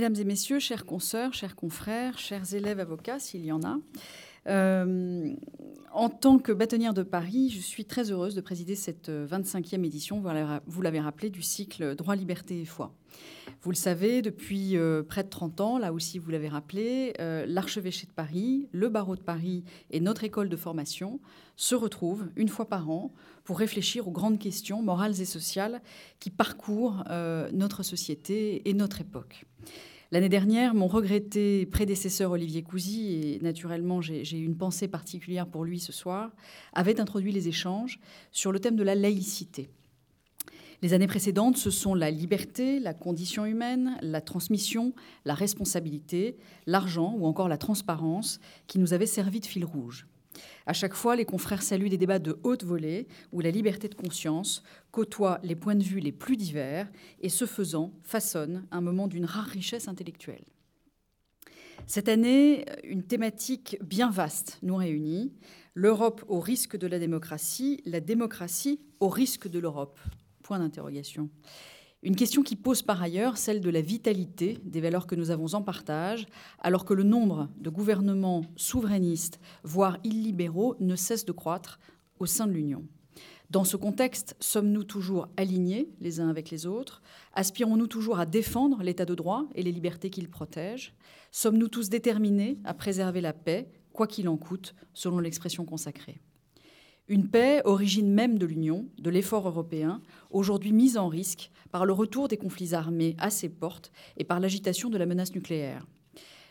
Mesdames et messieurs, chers consoeurs, chers confrères, chers élèves avocats, s'il y en a, euh, en tant que bâtonnière de Paris, je suis très heureuse de présider cette 25e édition, vous l'avez rappelé, du cycle Droit, Liberté et Foi. Vous le savez, depuis euh, près de 30 ans, là aussi vous l'avez rappelé, euh, l'archevêché de Paris, le barreau de Paris et notre école de formation se retrouvent une fois par an pour réfléchir aux grandes questions morales et sociales qui parcourent notre société et notre époque. L'année dernière, mon regretté prédécesseur Olivier Cousy, et naturellement j'ai une pensée particulière pour lui ce soir, avait introduit les échanges sur le thème de la laïcité. Les années précédentes, ce sont la liberté, la condition humaine, la transmission, la responsabilité, l'argent ou encore la transparence qui nous avaient servi de fil rouge. À chaque fois, les confrères saluent des débats de haute volée où la liberté de conscience côtoie les points de vue les plus divers et, ce faisant, façonne un moment d'une rare richesse intellectuelle. Cette année, une thématique bien vaste nous réunit. L'Europe au risque de la démocratie, la démocratie au risque de l'Europe. Point d'interrogation. Une question qui pose par ailleurs celle de la vitalité des valeurs que nous avons en partage, alors que le nombre de gouvernements souverainistes, voire illibéraux, ne cesse de croître au sein de l'Union. Dans ce contexte, sommes-nous toujours alignés les uns avec les autres? Aspirons-nous toujours à défendre l'état de droit et les libertés qu'il protège? Sommes-nous tous déterminés à préserver la paix, quoi qu'il en coûte, selon l'expression consacrée? Une paix, origine même de l'Union, de l'effort européen, aujourd'hui mise en risque par le retour des conflits armés à ses portes et par l'agitation de la menace nucléaire.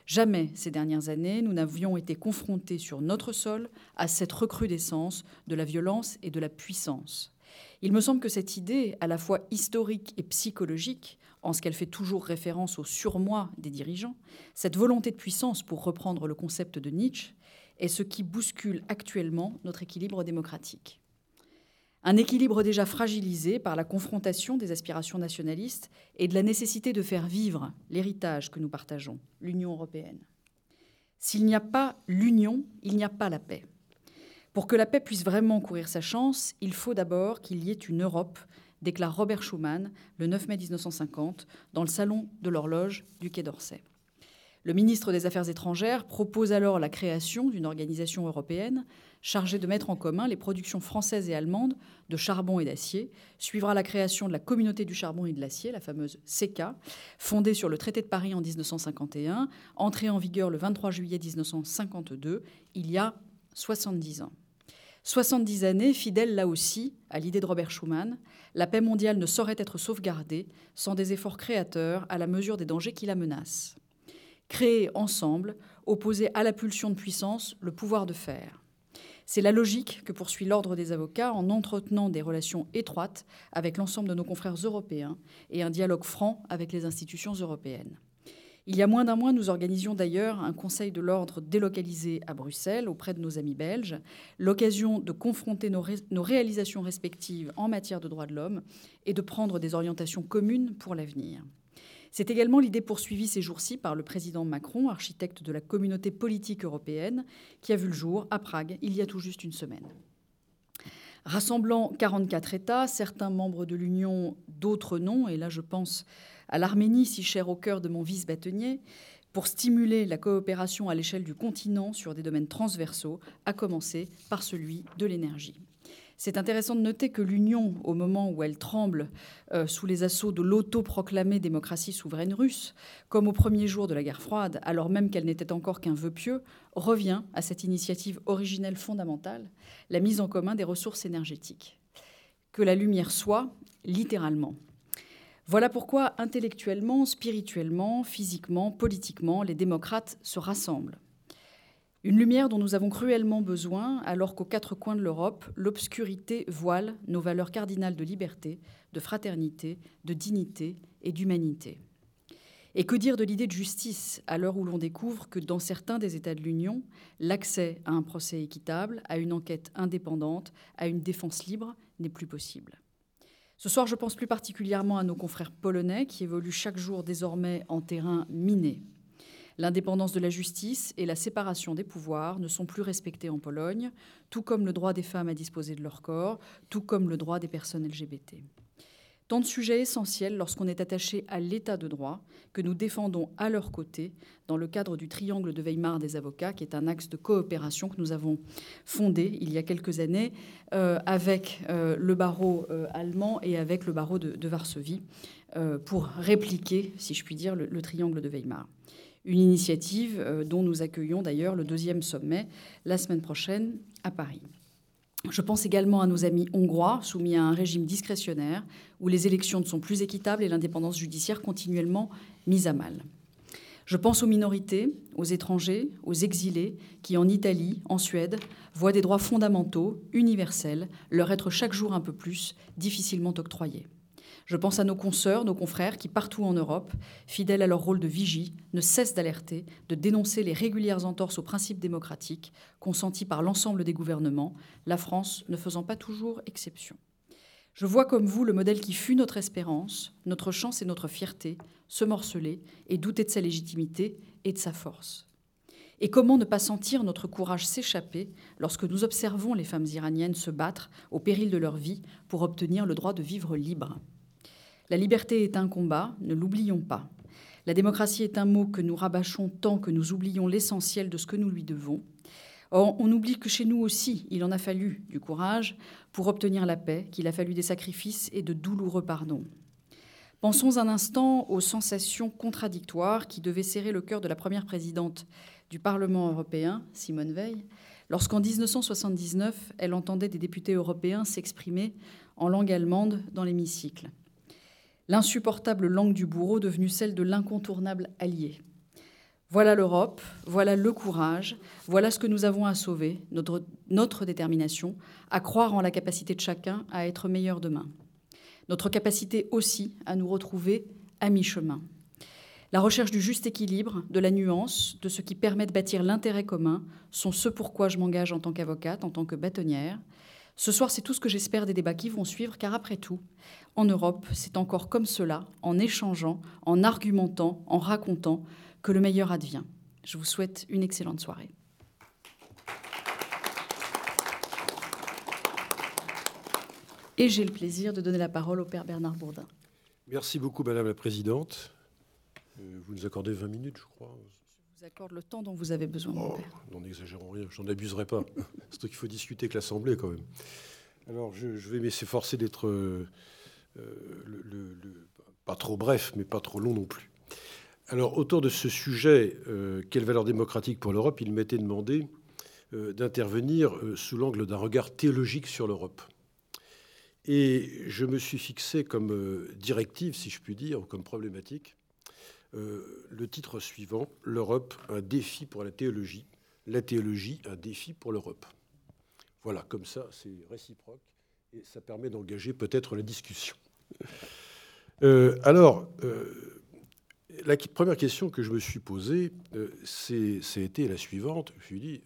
Jamais ces dernières années, nous n'avions été confrontés sur notre sol à cette recrudescence de la violence et de la puissance. Il me semble que cette idée, à la fois historique et psychologique, en ce qu'elle fait toujours référence au surmoi des dirigeants, cette volonté de puissance, pour reprendre le concept de Nietzsche, est ce qui bouscule actuellement notre équilibre démocratique. Un équilibre déjà fragilisé par la confrontation des aspirations nationalistes et de la nécessité de faire vivre l'héritage que nous partageons, l'Union européenne. S'il n'y a pas l'Union, il n'y a pas la paix. Pour que la paix puisse vraiment courir sa chance, il faut d'abord qu'il y ait une Europe, déclare Robert Schuman le 9 mai 1950 dans le salon de l'horloge du Quai d'Orsay. Le ministre des Affaires étrangères propose alors la création d'une organisation européenne chargée de mettre en commun les productions françaises et allemandes de charbon et d'acier. Suivra la création de la communauté du charbon et de l'acier, la fameuse CECA, fondée sur le traité de Paris en 1951, entrée en vigueur le 23 juillet 1952, il y a 70 ans. 70 années, fidèles là aussi à l'idée de Robert Schuman, la paix mondiale ne saurait être sauvegardée sans des efforts créateurs à la mesure des dangers qui la menacent créer ensemble, opposer à la pulsion de puissance le pouvoir de faire. C'est la logique que poursuit l'Ordre des avocats en entretenant des relations étroites avec l'ensemble de nos confrères européens et un dialogue franc avec les institutions européennes. Il y a moins d'un mois, nous organisions d'ailleurs un conseil de l'ordre délocalisé à Bruxelles auprès de nos amis belges, l'occasion de confronter nos, nos, réalisations respectives en matière de droits de l'homme et de prendre des orientations communes pour l'avenir. C'est également l'idée poursuivie ces jours-ci par le président Macron, architecte de la communauté politique européenne, qui a vu le jour à Prague il y a tout juste une semaine. Rassemblant 44 États, certains membres de l'Union, d'autres non, et là je pense à l'Arménie, si chère au cœur de mon vice-bâtonnier, pour stimuler la coopération à l'échelle du continent sur des domaines transversaux, à commencer par celui de l'énergie. C'est intéressant de noter que l'Union, au moment où elle tremble euh, sous les assauts de l'autoproclamée démocratie souveraine russe, comme au premier jour de la guerre froide, alors même qu'elle n'était encore qu'un vœu pieux, revient à cette initiative originelle fondamentale, la mise en commun des ressources énergétiques. Que la lumière soit, littéralement. Voilà pourquoi intellectuellement, spirituellement, physiquement, politiquement, les démocrates se rassemblent. Une lumière dont nous avons cruellement besoin alors qu'aux quatre coins de l'Europe, l'obscurité voile nos valeurs cardinales de liberté, de fraternité, de dignité et d'humanité. Et que dire de l'idée de justice à l'heure où l'on découvre que dans certains des États de l'Union, l'accès à un procès équitable, à une enquête indépendante, à une défense libre n'est plus possible Ce soir, je pense plus particulièrement à nos confrères polonais qui évoluent chaque jour désormais en terrain miné. L'indépendance de la justice et la séparation des pouvoirs ne sont plus respectés en Pologne, tout comme le droit des femmes à disposer de leur corps, tout comme le droit des personnes LGBT. Tant de sujets essentiels lorsqu'on est attaché à l'état de droit que nous défendons à leur côté dans le cadre du triangle de Weimar des avocats, qui est un axe de coopération que nous avons fondé il y a quelques années euh, avec euh, le barreau euh, allemand et avec le barreau de, Varsovie pour répliquer, si je puis dire, le, triangle de Weimar. Une initiative dont nous accueillons d'ailleurs le deuxième sommet la semaine prochaine à Paris. Je pense également à nos amis hongrois, soumis à un régime discrétionnaire, où les élections ne sont plus équitables et l'indépendance judiciaire continuellement mise à mal. Je pense aux minorités, aux étrangers, aux exilés, qui en Italie, en Suède, voient des droits fondamentaux, universels, leur être chaque jour un peu plus difficilement octroyés. Je pense à nos consoeurs, nos confrères qui, partout en Europe, fidèles à leur rôle de vigie, ne cessent d'alerter, de dénoncer les régulières entorses aux principes démocratiques consentis par l'ensemble des gouvernements, la France ne faisant pas toujours exception. Je vois comme vous le modèle qui fut notre espérance, notre chance et notre fierté se morceler et douter de sa légitimité et de sa force. Et comment ne pas sentir notre courage s'échapper lorsque nous observons les femmes iraniennes se battre au péril de leur vie pour obtenir le droit de vivre libre? La liberté est un combat, ne l'oublions pas. La démocratie est un mot que nous rabâchons tant que nous oublions l'essentiel de ce que nous lui devons. Or, on oublie que chez nous aussi, il en a fallu du courage pour obtenir la paix, qu'il a fallu des sacrifices et de douloureux pardons. Pensons un instant aux sensations contradictoires qui devaient serrer le cœur de la première présidente du Parlement européen, Simone Veil, lorsqu'en 1979, elle entendait des députés européens s'exprimer en langue allemande dans l'hémicycle l'insupportable langue du bourreau devenue celle de l'incontournable allié. Voilà l'Europe, voilà le courage, voilà ce que nous avons à sauver, notre, détermination, à croire en la capacité de chacun à être meilleur demain. Notre capacité aussi à nous retrouver à mi-chemin. La recherche du juste équilibre, de la nuance, de ce qui permet de bâtir l'intérêt commun sont ce pourquoi je m'engage en tant qu'avocate, en tant que bâtonnière. Ce soir, c'est tout ce que j'espère des débats qui vont suivre, car après tout, en Europe, c'est encore comme cela, en échangeant, en argumentant, en racontant, que le meilleur advient. Je vous souhaite une excellente soirée. Et j'ai le plaisir de donner la parole au Père Bernard Bourdin. Merci beaucoup, Madame la Présidente. Euh, vous nous accordez 20 minutes, je crois. Vous accorde le temps dont vous avez besoin, oh, Père. N'en exagérons rien, j'en abuserai pas. C'est qu'il faut discuter avec l'Assemblée, quand même. Alors, je, vais m'efforcer d'être euh, le, pas trop bref, mais pas trop long non plus. Alors, autour de ce sujet, euh, quelle valeur démocratique pour l'Europe, il m'était demandé euh, d'intervenir euh, sous l'angle d'un regard théologique sur l'Europe. Et je me suis fixé comme directive, si je puis dire, ou comme problématique, le titre suivant, L'Europe, un défi pour la théologie, la théologie, un défi pour l'Europe. Voilà, comme ça, c'est réciproque et ça permet d'engager peut-être la discussion. Euh, alors, euh, la première question que je me suis posée, euh, c'était la suivante. Je me suis dit,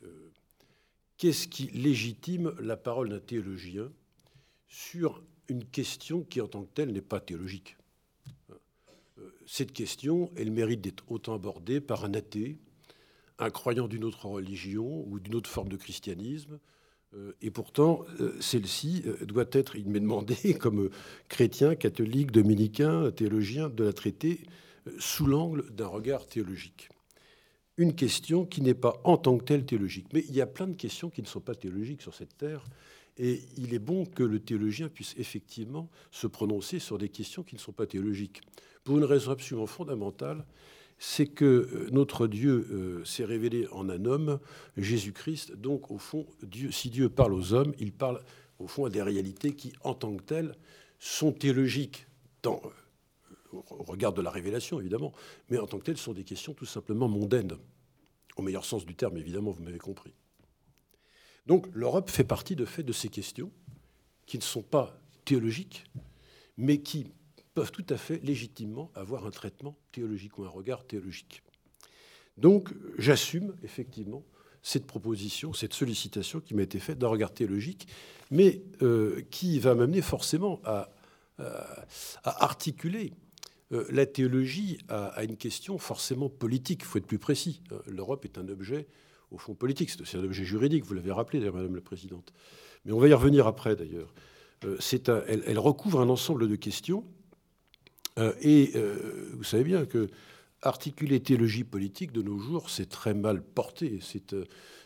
qu'est-ce qui légitime la parole d'un théologien sur une question qui, en tant que telle, n'est pas théologique? Cette question, elle mérite d'être autant abordée par un athée, un croyant d'une autre religion ou d'une autre forme de christianisme, euh, et pourtant, euh, celle-ci euh, doit être, il m'est demandé, comme chrétien, catholique, dominicain, théologien, de la traiter sous l'angle d'un regard théologique. Une question qui n'est pas en tant que telle théologique. Mais il y a plein de questions qui ne sont pas théologiques sur cette terre. Et il est bon que le théologien puisse effectivement se prononcer sur des questions qui ne sont pas théologiques. Pour une raison absolument fondamentale, c'est que euh, notre Dieu euh, s'est révélé en un homme, Jésus-Christ. Donc, au fond, si Dieu parle aux hommes, il parle au fond à des réalités qui, en tant que telles, sont théologiques, euh, au regard de la révélation, évidemment, mais en tant que telles, sont des questions tout simplement mondaines, au meilleur sens du terme, évidemment, vous m'avez compris. Donc, l'Europe fait partie de fait de ces questions qui ne sont pas théologiques, mais qui peuvent tout à fait légitimement avoir un traitement théologique ou un regard théologique. Donc j'assume effectivement cette proposition, cette sollicitation qui m'a été faite d'un regard théologique, mais euh, qui va m'amener forcément à, articuler euh, la théologie à, une question forcément politique. Il faut être plus précis. Euh, L'Europe est un objet, au fond, politique. C'est un objet juridique, vous l'avez rappelé d'ailleurs, Madame la Présidente. Mais on va y revenir après d'ailleurs. elle recouvre un ensemble de questions et vous savez bien que articuler théologie politique de nos jours, c'est très mal porté. C'est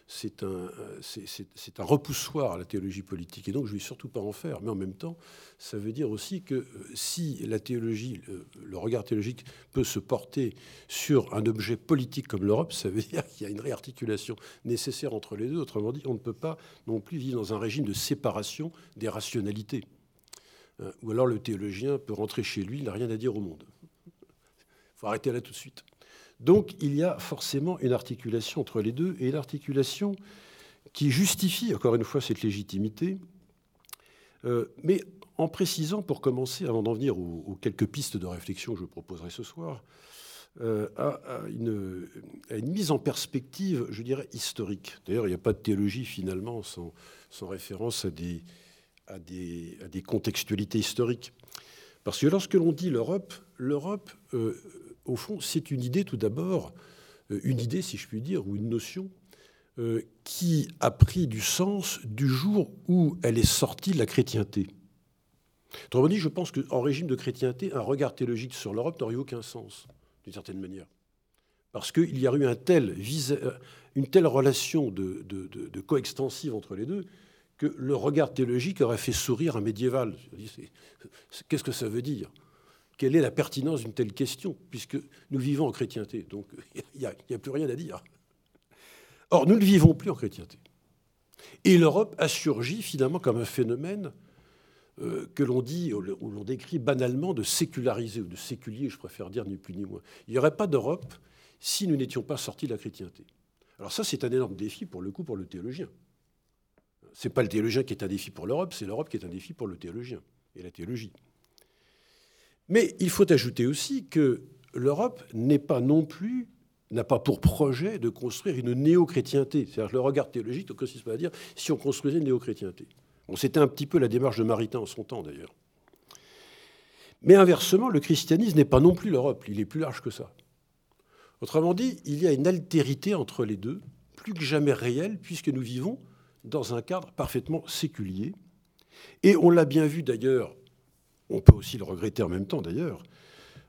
c'est un, repoussoir à la théologie politique. Et donc, je ne vais surtout pas en faire. Mais en même temps, ça veut dire aussi que euh, si la théologie, le, regard théologique peut se porter sur un objet politique comme l'Europe, ça veut dire qu'il y a une réarticulation nécessaire entre les deux. Autrement dit, on ne peut pas non plus vivre dans un régime de séparation des rationalités. Euh, ou alors le théologien peut rentrer chez lui, il n'a rien à dire au monde. Il faut arrêter là tout de suite. Donc il y a forcément une articulation entre les deux, et l'articulation qui justifie, encore une fois, cette légitimité, euh, mais en précisant, pour commencer, avant d'en venir aux, quelques pistes de réflexion que je proposerai ce soir, euh, à, une, mise en perspective, je dirais, historique. D'ailleurs, il n'y a pas de théologie, finalement, sans, référence à des, à, des, contextualités historiques. Parce que lorsque l'on dit l'Europe, l'Europe euh, au fond, c'est une idée tout d'abord, euh, une idée, si je puis dire, ou une notion euh, qui a pris du sens du jour où elle est sortie de la chrétienté. Autrement dit, je pense qu'en régime de chrétienté, un regard théologique sur l'Europe n'aurait aucun sens, d'une certaine manière. Parce qu'il y a eu une telle relation de, de coextensive entre les deux que le regard théologique aurait fait sourire un médiéval. Qu'est-ce que ça veut dire? Quelle est la pertinence d'une telle question, puisque nous vivons en chrétienté. Donc il n'y a, plus rien à dire. Or, nous ne vivons plus en chrétienté. Et l'Europe a surgi finalement comme un phénomène euh, que l'on dit, ou l'on décrit banalement de séculariser, ou de séculier, je préfère dire ni plus ni moins. Il n'y aurait pas d'Europe si nous n'étions pas sortis de la chrétienté. Alors ça, c'est un énorme défi pour le coup pour le théologien. N'est pas le théologien qui est un défi pour l'Europe, c'est l'Europe qui est un défi pour le théologien et la théologie. Mais il faut ajouter aussi que l'Europe n'est pas non plus n'a pas pour projet de construire une néo-chrétienté. C'est-à-dire le regard théologique ne consiste pas à dire si on construisait une néo-chrétienté. C'était un petit peu la démarche de Maritain en son temps d'ailleurs. Mais inversement, le christianisme n'est pas non plus l'Europe, il est plus large que ça. Autrement dit, il y a une altérité entre les deux, plus que jamais réelle, puisque nous vivons dans un cadre parfaitement séculier. Et on l'a bien vu d'ailleurs on peut aussi le regretter en même temps d'ailleurs,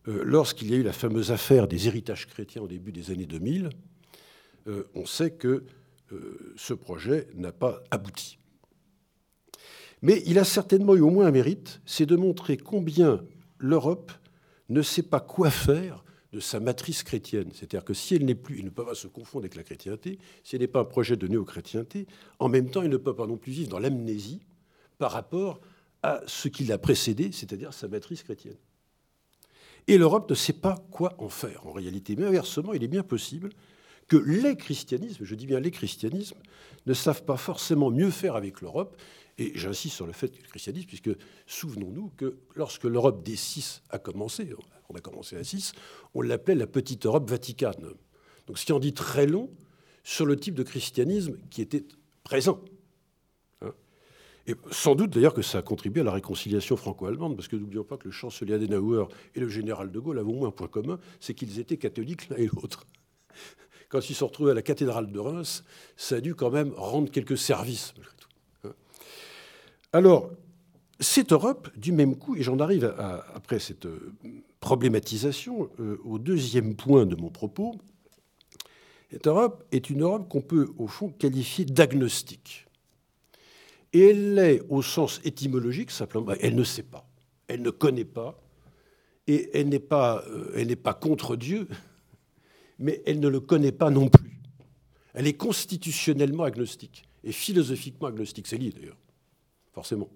euh, lorsqu'il y a eu la fameuse affaire des héritages chrétiens au début des années 2000, euh, on sait que euh, ce projet n'a pas abouti. Mais il a certainement eu au moins un mérite, c'est de montrer combien l'Europe ne sait pas quoi faire de sa matrice chrétienne. C'est-à-dire que si elle n'est plus, il ne peut pas se confondre avec la chrétienté, si elle n'est pas un projet de néo-chrétienté, en même temps, il ne peut pas non plus vivre dans l'amnésie par rapport à ce qui l'a précédé, c'est-à-dire sa matrice chrétienne. Et l'Europe ne sait pas quoi en faire en réalité. Mais inversement, il est bien possible que les christianismes, je dis bien les christianismes, ne savent pas forcément mieux faire avec l'Europe. Et j'insiste sur le fait que le christianisme, puisque souvenons-nous que lorsque l'Europe des six a commencé, on a commencé à six, on l'appelait la petite Europe vaticane. Donc ce qui en dit très long sur le type de christianisme qui était présent et sans doute d'ailleurs que ça a contribué à la réconciliation franco-allemande, parce que n'oublions pas que le chancelier Adenauer et le général de Gaulle avaient au moins un point commun, c'est qu'ils étaient catholiques l'un et l'autre. Quand ils se sont retrouvés à la cathédrale de Reims, ça a dû quand même rendre quelques services, malgré tout. Hein. Alors, cette Europe, du même coup, et j'en arrive après cette euh, problématisation, euh, au deuxième point de mon propos, cette Europe est une Europe qu'on peut, au fond, qualifier d'agnostique. Et elle l'est au sens étymologique, simplement, bah, elle ne sait pas, elle ne connaît pas, et elle n'est pas, euh, elle n'est pas contre Dieu, mais elle ne le connaît pas non plus. Elle est constitutionnellement agnostique et philosophiquement agnostique. C'est lié d'ailleurs, forcément.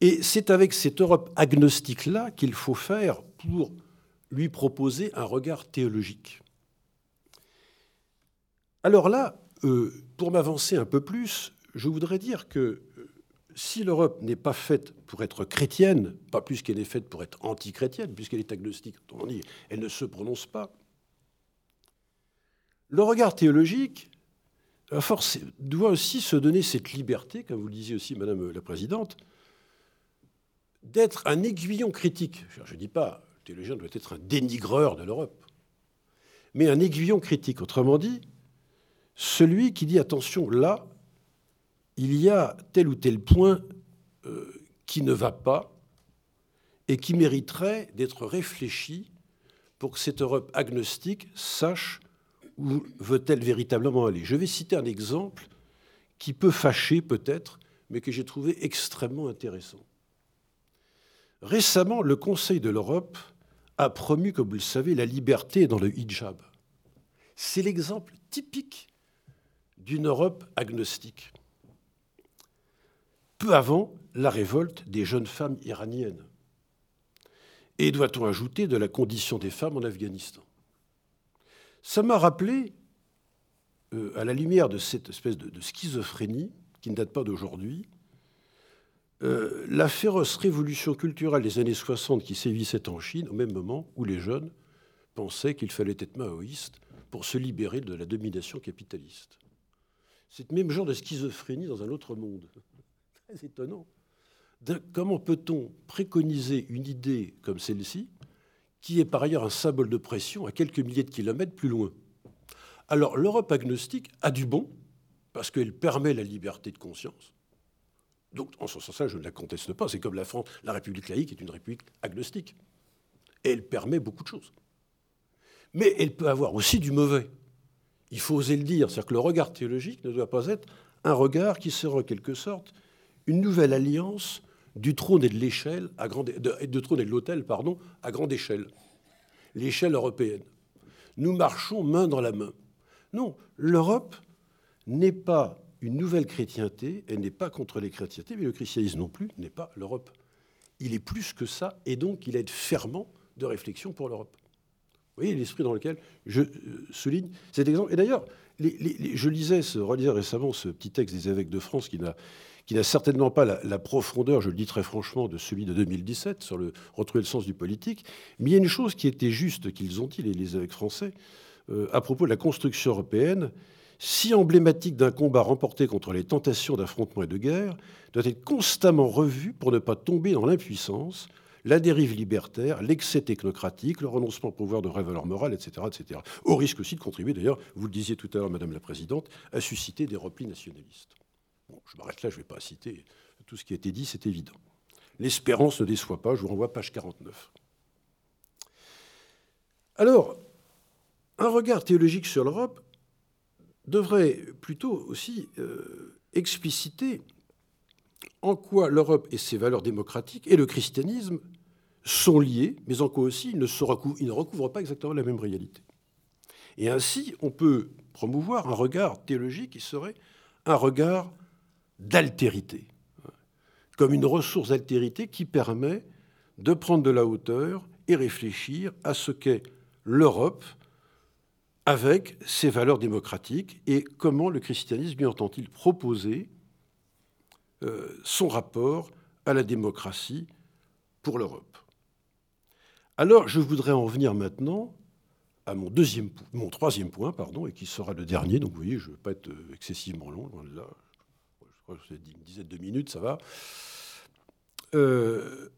Et c'est avec cette Europe agnostique-là qu'il faut faire pour lui proposer un regard théologique. Alors là, euh, pour m'avancer un peu plus, je voudrais dire que euh, si l'Europe n'est pas faite pour être chrétienne, pas plus qu'elle est faite pour être anti-chrétienne, puisqu'elle est agnostique, autrement dit, elle ne se prononce pas, le regard théologique doit aussi se donner cette liberté, comme vous le disiez aussi, Madame la Présidente, d'être un aiguillon critique. Je ne dis pas, le théologien doit être un dénigreur de l'Europe, mais un aiguillon critique. Autrement dit, celui qui dit attention, là, il y a tel ou tel point euh, qui ne va pas et qui mériterait d'être réfléchie pour que cette Europe agnostique sache où veut-elle véritablement aller. Je vais citer un exemple qui peut fâcher peut-être, mais que j'ai trouvé extrêmement intéressant. Récemment, le Conseil de l'Europe a promu, comme vous le savez, la liberté dans le hijab. C'est l'exemple typique d'une Europe agnostique. Peu avant la révolte des jeunes femmes iraniennes. Et doit-on ajouter de la condition des femmes en Afghanistan? Ça m'a rappelé, euh, à la lumière de cette espèce de, schizophrénie, qui ne date pas d'aujourd'hui, euh, la féroce révolution culturelle des années 60 qui sévissait en Chine au même moment où les jeunes pensaient qu'il fallait être maoïste pour se libérer de la domination capitaliste. C'est le même genre de schizophrénie dans un autre monde. Très étonnant. Comment peut-on préconiser une idée comme celle-ci, qui est par ailleurs un symbole de pression à quelques milliers de kilomètres plus loin? Alors l'Europe agnostique a du bon, parce qu'elle permet la liberté de conscience, donc, en ce sens-là, je ne la conteste pas. C'est comme la France, la République laïque est une république agnostique. Et elle permet beaucoup de choses. Mais elle peut avoir aussi du mauvais. Il faut oser le dire. C'est-à-dire que le regard théologique ne doit pas être un regard qui sera en quelque sorte une nouvelle alliance du trône et de l'échelle à trône et de l'autel pardon à grande échelle l'échelle européenne nous marchons main dans la main non l'Europe n'est pas une nouvelle chrétienté, elle n'est pas contre les chrétientés, mais le christianisme non plus n'est pas l'Europe. Il est plus que ça, et donc il est fermant de réflexion pour l'Europe. Vous voyez l'esprit dans lequel je euh, souligne cet exemple. Et d'ailleurs, je lisais, ce, relisais récemment ce petit texte des évêques de France qui n'a qui n'a certainement pas la, profondeur, je le dis très franchement, de celui de 2017 sur le retrouver le sens du politique. Mais il y a une chose qui était juste qu'ils ont dit, les, évêques français, euh, à propos de la construction européenne, si emblématique d'un combat remporté contre les tentations d'affrontement et de guerre, doit être constamment revu pour ne pas tomber dans l'impuissance, la dérive libertaire, l'excès technocratique, le renoncement au pouvoir de vraie valeur morale, etc., etc. Au risque aussi de contribuer, d'ailleurs, vous le disiez tout à l'heure, Madame la Présidente, à susciter des replis nationalistes. Je m'arrête là, je ne vais pas citer tout ce qui a été dit, c'est évident. L'espérance ne déçoit pas, je vous renvoie page 49. Alors, un regard théologique sur l'Europe devrait plutôt aussi euh, expliciter en quoi l'Europe et ses valeurs démocratiques et le christianisme sont liés, mais en quoi aussi ils ne, ils recouvrent pas exactement la même réalité. Et ainsi, on peut promouvoir un regard théologique qui serait un regard d'altérité, comme une ressource d'altérité qui permet de prendre de la hauteur et réfléchir à ce qu'est l'Europe avec ses valeurs démocratiques et comment le christianisme lui entend-il proposer euh, son rapport à la démocratie pour l'Europe. Alors, je voudrais en venir maintenant à mon, deuxième, mon troisième point, pardon, et qui sera le dernier. Donc, vous voyez, je ne vais pas être excessivement long. Là, je crois que c'est une dizaine de minutes, ça va. Euh,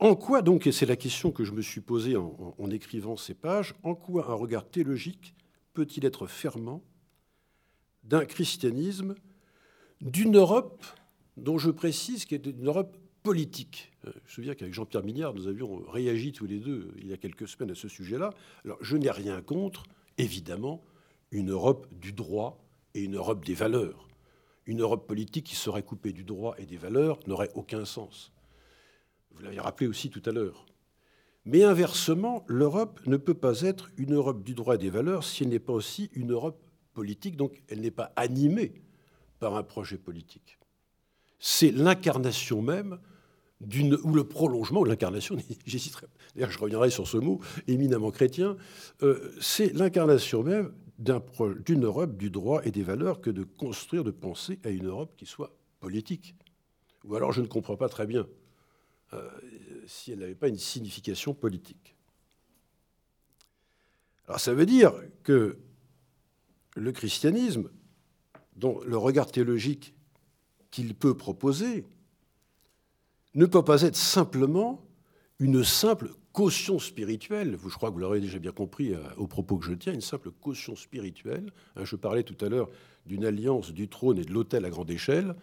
en quoi donc, et c'est la question que je me suis posée en, écrivant ces pages, en quoi un regard théologique peut-il être fermant d'un christianisme, d'une Europe dont je précise qu'elle est une Europe politique? Euh, je me souviens qu'avec Jean-Pierre Mignard, nous avions réagi tous les deux il y a quelques semaines à ce sujet-là. Alors, je n'ai rien contre, évidemment, une Europe du droit et une Europe des valeurs. Une Europe politique qui serait coupée du droit et des valeurs n'aurait aucun sens. Vous l'avez rappelé aussi tout à l'heure. Mais inversement, l'Europe ne peut pas être une Europe du droit et des valeurs si elle n'est pas aussi une Europe politique, donc elle n'est pas animée par un projet politique. C'est l'incarnation même d'une, ou le prolongement, ou l'incarnation, j'hésiterai, d'ailleurs je reviendrai sur ce mot éminemment chrétien, euh, c'est l'incarnation même d'une Europe du droit et des valeurs que de construire, de penser à une Europe qui soit politique. Ou alors je ne comprends pas très bien euh, si elle n'avait pas une signification politique. Alors ça veut dire que le christianisme, dont le regard théologique qu'il peut proposer, ne peut pas être simplement une simple caution spirituelle. Je crois que vous l'aurez déjà bien compris euh, au propos que je tiens, une simple caution spirituelle. Hein, je parlais tout à l'heure d'une alliance du trône et de l'autel à grande échelle.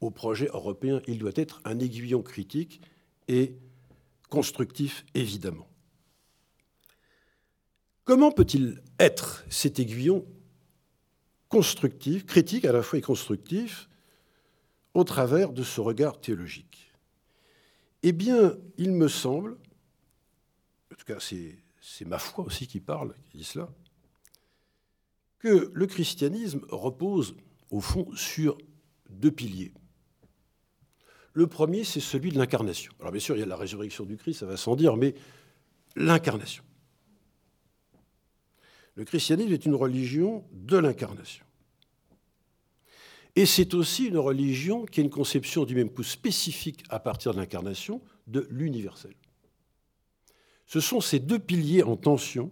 Au projet européen, il doit être un aiguillon critique et constructif, évidemment. Comment peut-il être cet aiguillon constructif, critique à la fois et constructif, au travers de ce regard théologique? Eh bien, il me semble, en tout cas c'est ma foi aussi qui parle, qui dit cela, que le christianisme repose au fond sur deux piliers. Le premier, c'est celui de l'incarnation. Alors bien sûr, il y a la résurrection du Christ, ça va sans dire, mais l'incarnation. Le christianisme est une religion de l'incarnation. Et c'est aussi une religion qui a une conception du même coup spécifique à partir de l'incarnation de l'universel. Ce sont ces deux piliers en tension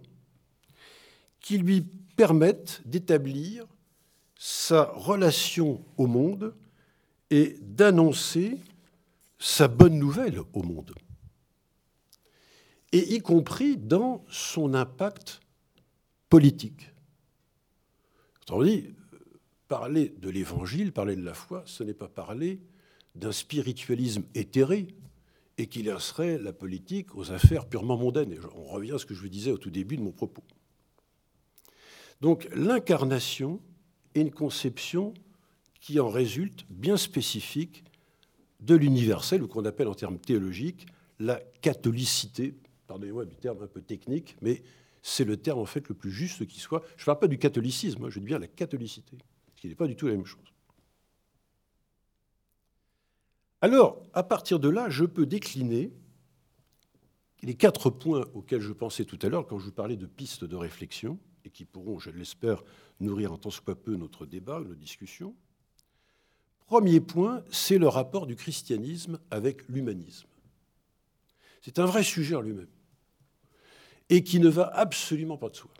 qui lui permettent d'établir sa relation au monde et d'annoncer sa bonne nouvelle au monde, et y compris dans son impact politique. Autrement dit, parler de l'évangile, parler de la foi, ce n'est pas parler d'un spiritualisme éthéré et qui laisserait la politique aux affaires purement mondaines. On revient à ce que je vous disais au tout début de mon propos. Donc l'incarnation est une conception qui en résulte bien spécifique de l'universel, ou qu'on appelle en termes théologiques la catholicité. Pardonnez-moi du terme un peu technique, mais c'est le terme en fait le plus juste qui soit. Je ne parle pas du catholicisme, je dis bien la catholicité, ce qui n'est pas du tout la même chose. Alors, à partir de là, je peux décliner les quatre points auxquels je pensais tout à l'heure quand je vous parlais de pistes de réflexion, et qui pourront, je l'espère, nourrir en tant soit peu notre débat, nos discussions. Premier point, c'est le rapport du christianisme avec l'humanisme. C'est un vrai sujet en lui-même et qui ne va absolument pas de soi.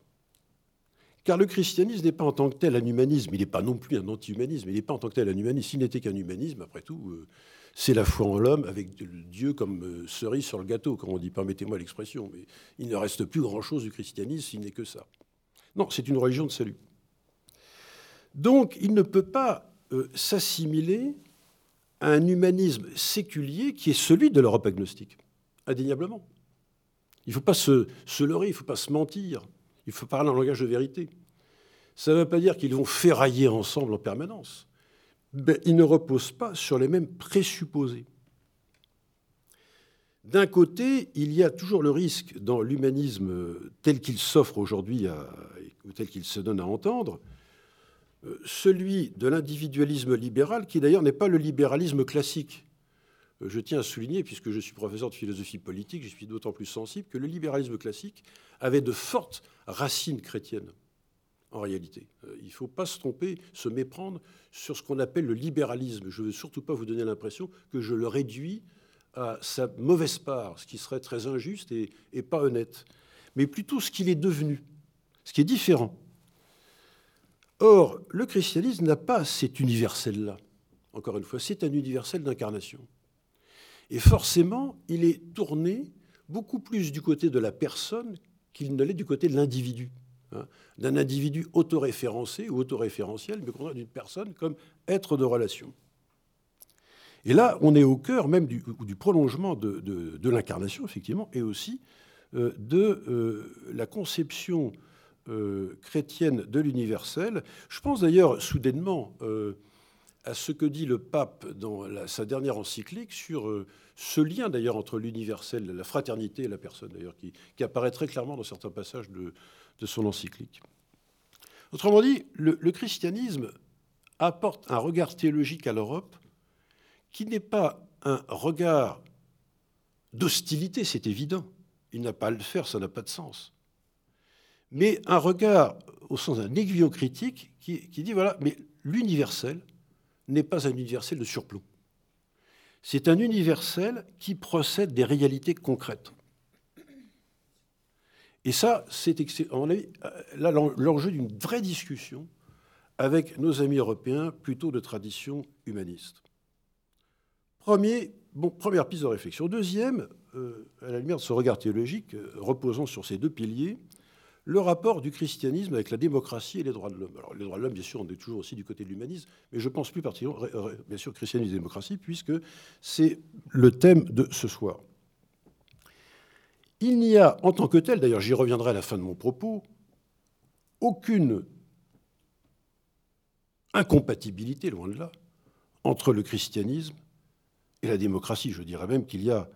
Car le christianisme n'est pas en tant que tel un humanisme, il n'est pas non plus un anti-humanisme, il n'est pas en tant que tel un humanisme. S'il n'était qu'un humanisme, après tout, euh, c'est la foi en l'homme avec Dieu comme euh, cerise sur le gâteau, comme on dit, permettez-moi l'expression. Mais il ne reste plus grand-chose du christianisme s'il n'est que ça. Non, c'est une religion de salut. Donc, il ne peut pas euh, s'assimiler à un humanisme séculier qui est celui de l'Europe agnostique, indéniablement. Il ne faut pas se, leurrer, il ne faut pas se mentir, il faut parler en langage de vérité. Ça ne veut pas dire qu'ils vont ferrailler ensemble en permanence. Ils ne reposent pas sur les mêmes présupposés. D'un côté, il y a toujours le risque dans l'humanisme tel qu'il s'offre aujourd'hui ou tel qu'il se donne à entendre, celui de l'individualisme libéral, qui d'ailleurs n'est pas le libéralisme classique. Euh, je tiens à souligner, puisque je suis professeur de philosophie politique, je suis d'autant plus sensible que le libéralisme classique avait de fortes racines chrétiennes, en réalité. Euh, il ne faut pas se tromper, se méprendre sur ce qu'on appelle le libéralisme. Je ne veux surtout pas vous donner l'impression que je le réduis à sa mauvaise part, ce qui serait très injuste et, et pas honnête, mais plutôt ce qu'il est devenu, ce qui est différent. Or, le christianisme n'a pas cet universel-là. Encore une fois, c'est un universel d'incarnation. Et forcément, il est tourné beaucoup plus du côté de la personne qu'il ne l'est du côté de l'individu. Hein. d'un individu autoréférencé ou autoréférentiel, mais d'une personne comme être de relation. Et là, on est au cœur même du, prolongement de, l'incarnation, effectivement, et aussi euh, de euh, la conception euh, chrétienne de l'universel. Je pense d'ailleurs soudainement à ce que dit le pape dans sa dernière encyclique sur euh, ce lien d'ailleurs entre l'universel, la fraternité et la personne, d'ailleurs, qui, apparaît très clairement dans certains passages de, son encyclique. Autrement dit, le, christianisme apporte un regard théologique à l'Europe qui n'est pas un regard d'hostilité, c'est évident. Il n'a pas à le faire, ça n'a pas de sens. Mais un regard au sens d'un aiguillon critique qui, dit, voilà, mais l'universel, n'est pas un universel de surplomb. C'est un universel qui procède des réalités concrètes. Et ça, c'est l'enjeu d'une vraie discussion avec nos amis européens plutôt de tradition humaniste. Premier, bon, première piste de réflexion. Deuxième, euh, à la lumière de ce regard théologique euh, reposant sur ces deux piliers, le rapport du christianisme avec la démocratie et les droits de l'homme. Alors, les droits de l'homme, bien sûr, on est toujours aussi du côté de l'humanisme, mais je pense plus particulièrement, bien sûr, christianisme et démocratie, puisque c'est le thème de ce soir. il n'y a en tant que tel, d'ailleurs j'y reviendrai à la fin de mon propos, aucune incompatibilité, loin de là, entre le christianisme et la démocratie. Je dirais même qu'il y a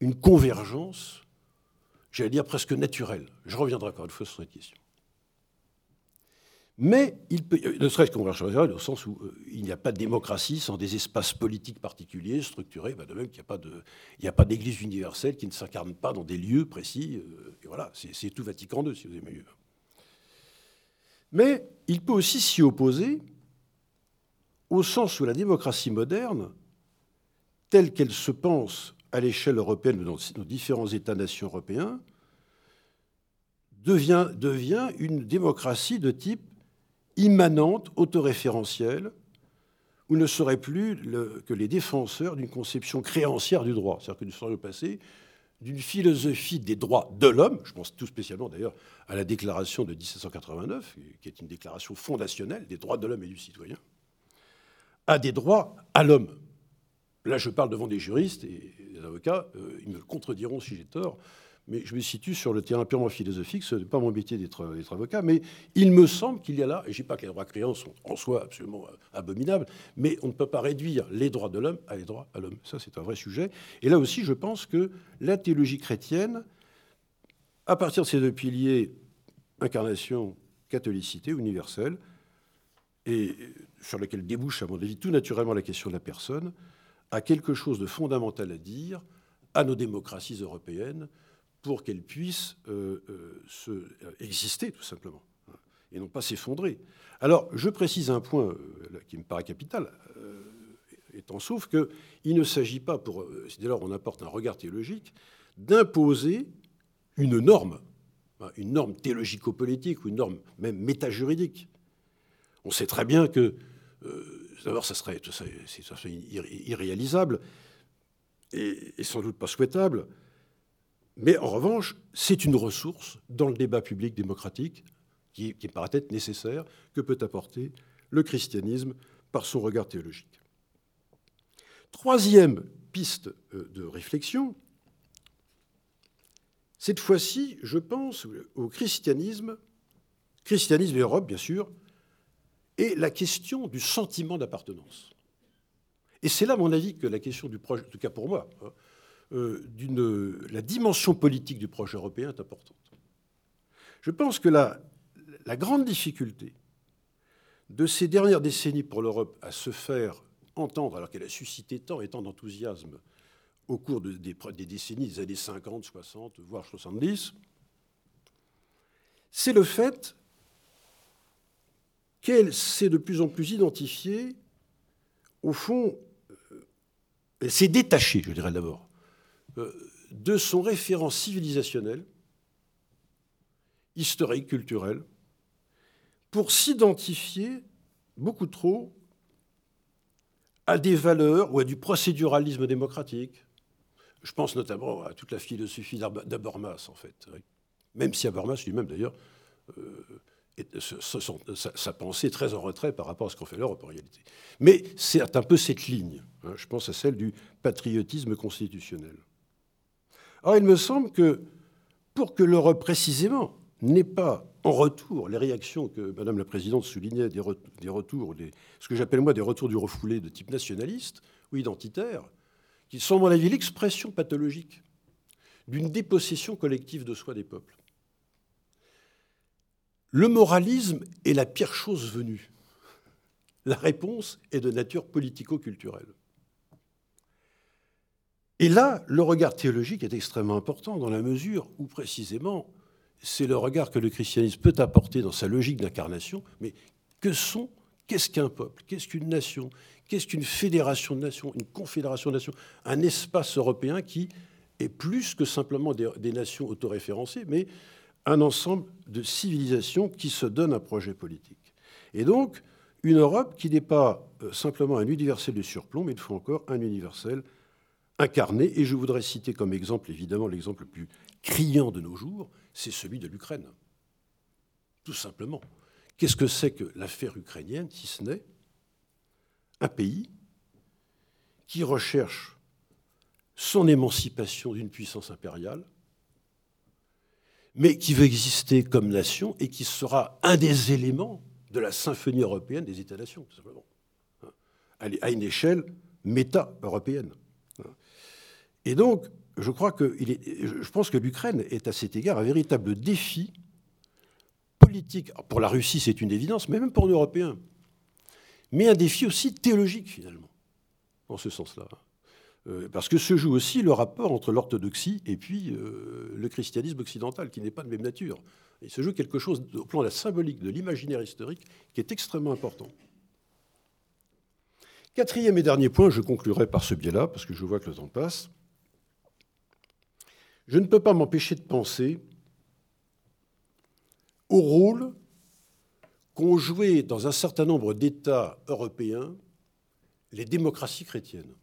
une convergence, j'allais dire presque naturelle. Je reviendrai encore une fois sur cette question. Mais il peut, ne serait-ce convergence naturelle au sens où euh, il n'y a pas de démocratie sans des espaces politiques particuliers, structurés, bah, de même qu'il n'y a pas d'église universelle qui ne s'incarne pas dans des lieux précis. Euh, et voilà, c'est tout Vatican II, si vous aimez mieux. Mais il peut aussi s'y opposer au sens où la démocratie moderne, telle qu'elle se pense à l'échelle européenne dans nos différents États-nations européens, devient, une démocratie de type immanente, autoréférentielle, où ne serait plus que les défenseurs d'une conception créancière du droit. C'est-à-dire que nous serions passés d'une philosophie des droits de l'homme, je pense tout spécialement d'ailleurs à la déclaration de 1789, qui est une déclaration fondationnelle des droits de l'homme et du citoyen, à des droits à l'homme. Là, je parle devant des juristes et des avocats, euh, ils me contrediront si j'ai tort, mais je me situe sur le terrain purement philosophique, ce n'est pas mon métier d'être avocat, mais il me semble qu'il y a là, et je ne dis pas que les droits créants sont en soi absolument euh, abominables, mais on ne peut pas réduire les droits de l'homme à les droits à l'homme. Ça, c'est un vrai sujet. Et là aussi, je pense que la théologie chrétienne, à partir de ces deux piliers, incarnation, catholicité universelle, et sur lequel débouche, à mon avis, tout naturellement la question de la personne, a quelque chose de fondamental à dire à nos démocraties européennes, pour qu'elle puisse euh, euh, euh, exister, tout simplement, hein, et non pas s'effondrer. Alors, je précise un point qui me paraît capital, étant sauf qu'il ne s'agit pas, pour, dès lors on apporte un regard théologique, d'imposer une norme, hein, une norme théologico-politique ou une norme même métajuridique. On sait très bien que, d'abord, ça serait, irréalisable et, sans doute pas souhaitable. Mais en revanche, c'est une ressource dans le débat public démocratique qui, qui paraît être nécessaire, que peut apporter le christianisme par son regard théologique. Troisième piste euh, de réflexion, cette fois-ci, je pense au christianisme, christianisme et Europe, bien sûr, et la question du sentiment d'appartenance. Et c'est là, à mon avis, que la question du projet, en tout cas pour moi, hein, d'une, la dimension politique du projet européen est importante. Je pense que la, grande difficulté de ces dernières décennies pour l'Europe à se faire entendre, alors qu'elle a suscité tant et tant d'enthousiasme au cours des, des, décennies des années 50, 60, voire 70, c'est le fait qu'elle s'est de plus en plus identifiée, au fond, euh, elle s'est détachée, je dirais d'abord, euh, de son référent civilisationnel, historique, culturel, pour s'identifier beaucoup trop à des valeurs ou à du procéduralisme démocratique. Je pense notamment à toute la philosophie d'Abermas, en fait. Même si Habermas lui-même, d'ailleurs, euh, sa, pensée est très en retrait par rapport à ce qu'on fait l'Europe en réalité. Mais c'est un peu cette ligne. Hein. je pense à celle du patriotisme constitutionnel. Or, il me semble que pour que l'Europe précisément n'ait pas en retour les réactions que Madame la Présidente soulignait, des, retours, ce que j'appelle moi des retours du refoulé de type nationaliste ou identitaire, qui sont, à mon avis, l'expression pathologique d'une dépossession collective de soi des peuples. Le moralisme est la pire chose venue. La réponse est de nature politico-culturelle. Et là, le regard théologique est extrêmement important dans la mesure où, précisément, c'est le regard que le christianisme peut apporter dans sa logique d'incarnation. Mais que sont, qu'est-ce qu'un peuple? Qu'est-ce qu'une nation? Qu'est-ce qu'une fédération de nations? Une confédération de nations? Un espace européen qui est plus que simplement des, des nations autoréférencées, mais un ensemble de civilisations qui se donnent un projet politique. Et donc, une Europe qui n'est pas euh, simplement un universel de surplomb, mais une fois encore un universel incarné. Et je voudrais citer comme exemple, évidemment, l'exemple le plus criant de nos jours, c'est celui de l'Ukraine. Tout simplement. Qu'est-ce que c'est que l'affaire ukrainienne, si ce n'est un pays qui recherche son émancipation d'une puissance impériale, mais qui veut exister comme nation et qui sera un des éléments de la symphonie européenne des États-nations, tout simplement. À une échelle méta-européenne. Et donc, je pense que l'Ukraine est à cet égard un véritable défi politique. pour la Russie, c'est une évidence, mais même pour les Européens. Mais un défi aussi théologique, finalement, en ce sens-là. Euh, parce que se joue aussi le rapport entre l'orthodoxie et puis euh, le christianisme occidental, qui n'est pas de même nature. Il se joue quelque chose au plan de la symbolique, de l'imaginaire historique, qui est extrêmement important. Quatrième et dernier point, je conclurai par ce biais-là, parce que je vois que le temps passe. Je ne peux pas m'empêcher de penser au rôle qu'ont joué dans un certain nombre d'États européens les démocraties chrétiennes.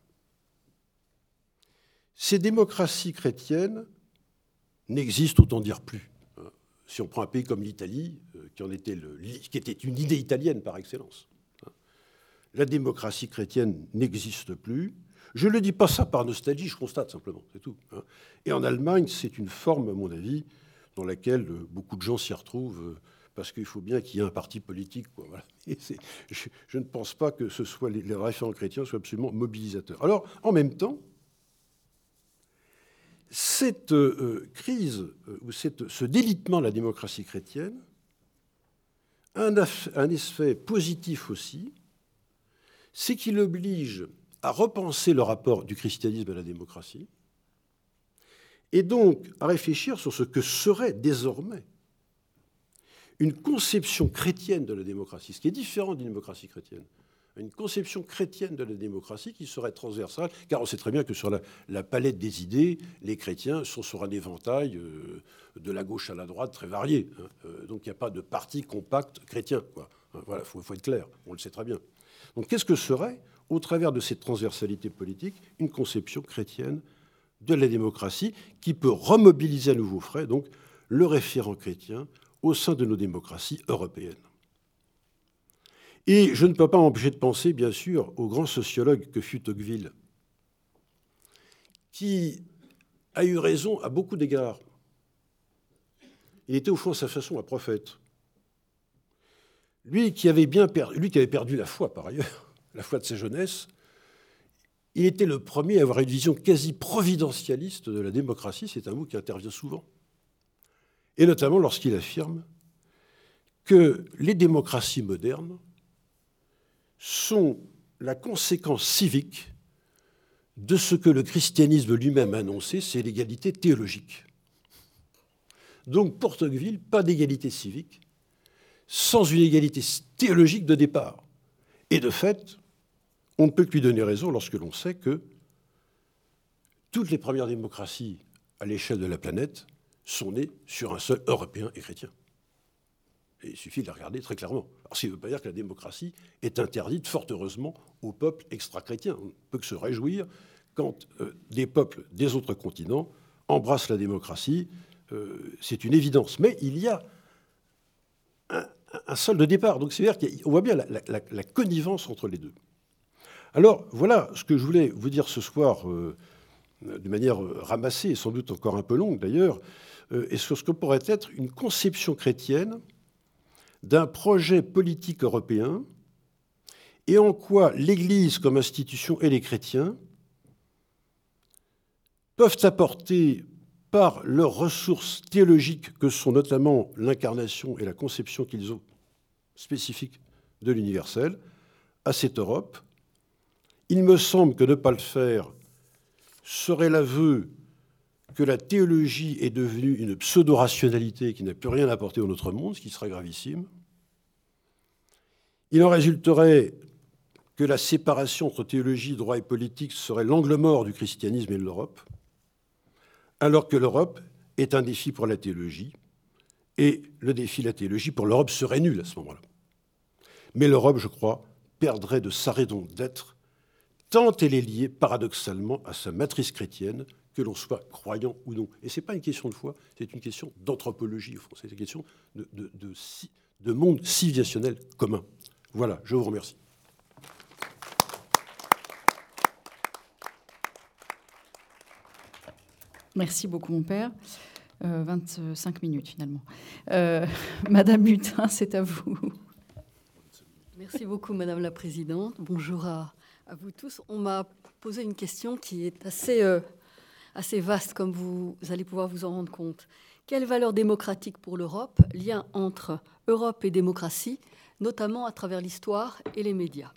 Ces démocraties chrétiennes n'existent autant dire plus. Si on prend un pays comme l'Italie, euh, qui, était qui était une idée italienne par excellence, la démocratie chrétienne n'existe plus. Je ne le dis pas ça par nostalgie, je constate simplement, c'est tout. Hein. Et en Allemagne, c'est une forme, à mon avis, dans laquelle euh, beaucoup de gens s'y retrouvent, euh, parce qu'il faut bien qu'il y ait un parti politique. je, ne pense pas que ce soit les, référents chrétiens soient absolument mobilisateurs. Alors, en même temps, cette euh, crise ou ce délitement de la démocratie chrétienne a un effet positif aussi, c'est qu'il oblige à repenser le rapport du christianisme à la démocratie, et donc à réfléchir sur ce que serait désormais une conception chrétienne de la démocratie, ce qui est différent d'une démocratie chrétienne. Une conception chrétienne de la démocratie qui serait transversale, car on sait très bien que sur la, palette des idées, les chrétiens sont sur un éventail euh, de la gauche à la droite très varié. Hein. Euh, donc il n'y a pas de parti compact chrétien. Hein, voilà, il faut être clair, on le sait très bien. Donc qu'est-ce que serait, au travers de cette transversalité politique, une conception chrétienne de la démocratie qui peut remobiliser à nouveau frais donc, le référent chrétien au sein de nos démocraties européennes. Et je ne peux pas m'empêcher de penser, bien sûr, au grand sociologue que fut Tocqueville, qui a eu raison à beaucoup d'égards. Il était au fond à sa façon un prophète. Lui qui avait bien lui qui avait perdu la foi par ailleurs, la foi de sa jeunesse, il était le premier à avoir une vision quasi providentialiste de la démocratie, c'est un mot qui intervient souvent, et notamment lorsqu'il affirme que les démocraties modernes sont la conséquence civique de ce que le christianisme lui-même a annoncé, c'est l'égalité théologique. Donc pour Tocqueville, pas d'égalité civique sans une égalité théologique de départ. Et de fait, on ne peut que lui donner raison lorsque l'on sait que toutes les premières démocraties à l'échelle de la planète sont nées sur un seul Européen et chrétien. Il suffit de la regarder très clairement. Alors, ce ne veut pas dire que la démocratie est interdite, fort heureusement, aux peuples extra-chrétiens. On ne peut que se réjouir quand euh, des peuples des autres continents embrassent la démocratie. Euh, c'est une évidence. Mais il y a un, un sol de départ. Donc, c'est-à-dire qu'on voit bien la connivence entre les deux. Alors voilà ce que je voulais vous dire ce soir euh, de manière ramassée et sans doute encore un peu longue d'ailleurs, euh, et sur ce que pourrait être une conception chrétienne d'un projet politique européen et en quoi l'Église comme institution et les chrétiens peuvent apporter par leurs ressources théologiques que sont notamment l'incarnation et la conception qu'ils ont spécifique de l'universel à cette Europe il me semble que ne pas le faire serait l'aveu que la théologie est devenue une pseudo-rationalité qui n'a plus rien apporté dans notre monde, ce qui serait gravissime. Il en résulterait que la séparation entre théologie, droit et politique serait l'angle mort du christianisme et de l'Europe, alors que l'Europe est un défi pour la théologie, et le défi de la théologie pour l'Europe serait nul à ce moment-là. Mais l'Europe, je crois, perdrait de sa raison d'être tant elle est liée paradoxalement à sa matrice chrétienne, que l'on soit croyant ou non. Et ce n'est pas une question de foi, c'est une question d'anthropologie, c'est une question de, de monde civilisationnel commun. Voilà, je vous remercie. Merci beaucoup, mon père. 25 minutes finalement. Madame Mutin, c'est à vous. Merci beaucoup, Madame la Présidente. Bonjour à, vous tous. On m'a posé une question qui est assez, assez vaste, comme vous allez pouvoir vous en rendre compte. Quelle valeur démocratique pour l'Europe Lien entre Europe et démocratie, notamment à travers l'histoire et les médias?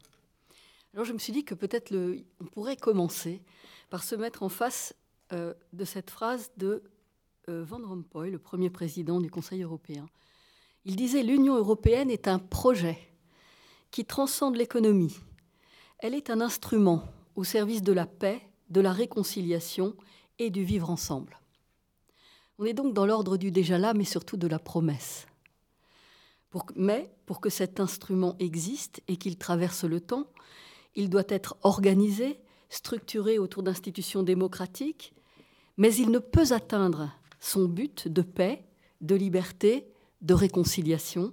Alors je me suis dit que peut-être on pourrait commencer par se mettre en face euh, de cette phrase de euh, Van Rompuy, le premier président du Conseil européen. Il disait L'Union européenne est un projet qui transcende l'économie. Elle est un instrument au service de la paix, de la réconciliation et du vivre ensemble. On est donc dans l'ordre du déjà là, mais surtout de la promesse. mais pour que cet instrument existe et qu'il traverse le temps, il doit être organisé, structuré autour d'institutions démocratiques, mais il ne peut atteindre son but de paix, de liberté, de réconciliation,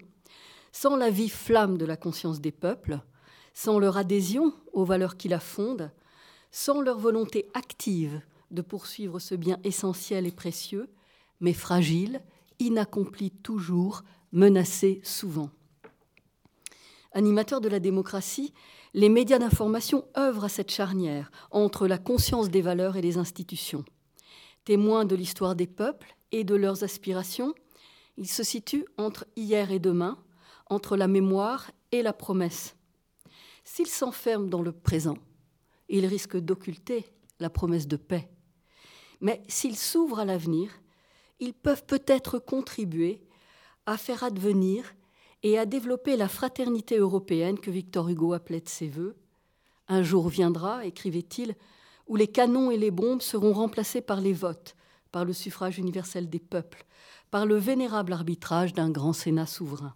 sans la vie flamme de la conscience des peuples, sans leur adhésion aux valeurs qui la fondent, sans leur volonté active de poursuivre ce bien essentiel et précieux, mais fragile, inaccompli toujours, menacé souvent. Animateur de la démocratie, les médias d'information œuvrent à cette charnière entre la conscience des valeurs et des institutions. Témoins de l'histoire des peuples et de leurs aspirations, ils se situent entre hier et demain, entre la mémoire et la promesse. S'ils s'enferment dans le présent, ils risquent d'occulter la promesse de paix. Mais s'ils s'ouvrent à l'avenir, ils peuvent peut-être contribuer à faire advenir et à développer la fraternité européenne que Victor Hugo appelait de ses voeux. Un jour viendra, écrivait-il, où les canons et les bombes seront remplacés par les votes, par le suffrage universel des peuples, par le vénérable arbitrage d'un grand Sénat souverain.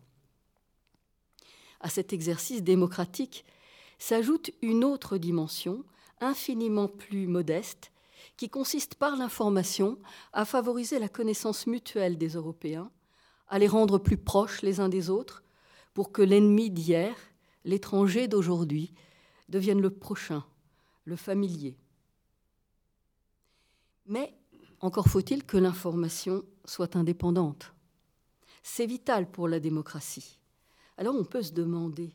À cet exercice démocratique s'ajoute une autre dimension, infiniment plus modeste, qui consiste par l'information à favoriser la connaissance mutuelle des Européens à les rendre plus proches les uns des autres, pour que l'ennemi d'hier, l'étranger d'aujourd'hui, devienne le prochain, le familier. Mais encore faut-il que l'information soit indépendante. C'est vital pour la démocratie. Alors on peut se demander,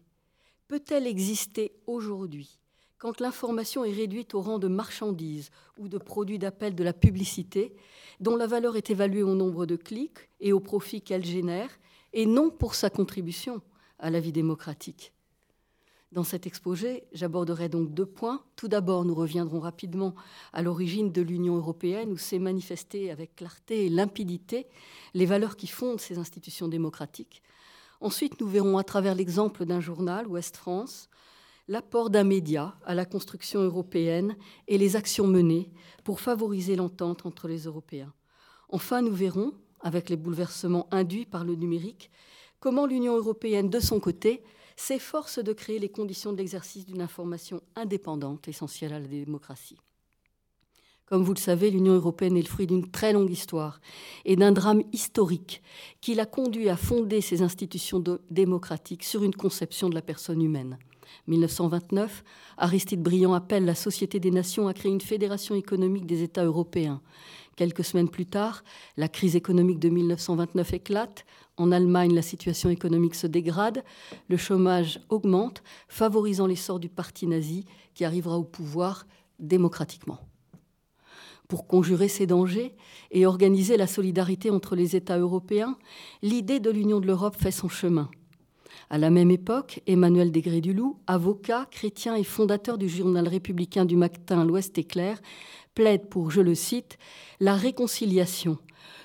peut-elle exister aujourd'hui quand l'information est réduite au rang de marchandise ou de produit d'appel de la publicité, dont la valeur est évaluée au nombre de clics et au profit qu'elle génère, et non pour sa contribution à la vie démocratique? Dans cet exposé, j'aborderai donc deux points. Tout d'abord, nous reviendrons rapidement à l'origine de l'Union européenne, où s'est manifesté avec clarté et limpidité les valeurs qui fondent ces institutions démocratiques. Ensuite, nous verrons à travers l'exemple d'un journal, Ouest France, l'apport d'un média à la construction européenne et les actions menées pour favoriser l'entente entre les Européens. Enfin, nous verrons, avec les bouleversements induits par le numérique, comment l'Union européenne, de son côté, s'efforce de créer les conditions de l'exercice d'une information indépendante, essentielle à la démocratie. Comme vous le savez, l'Union européenne est le fruit d'une très longue histoire et d'un drame historique qui l'a conduit à fonder ses institutions démocratiques sur une conception de la personne humaine. 1929, Aristide Briand appelle la Société des Nations à créer une fédération économique des États européens. Quelques semaines plus tard, la crise économique de 1929 éclate. En Allemagne, la situation économique se dégrade, le chômage augmente, favorisant l'essor du parti nazi qui arrivera au pouvoir démocratiquement. Pour conjurer ces dangers et organiser la solidarité entre les États européens, l'idée de l'Union de l'Europe fait son chemin. À la même époque, Emmanuel Degré-Dulou, avocat, chrétien et fondateur du journal républicain du matin L'Ouest éclair, plaide pour, je le cite, la réconciliation,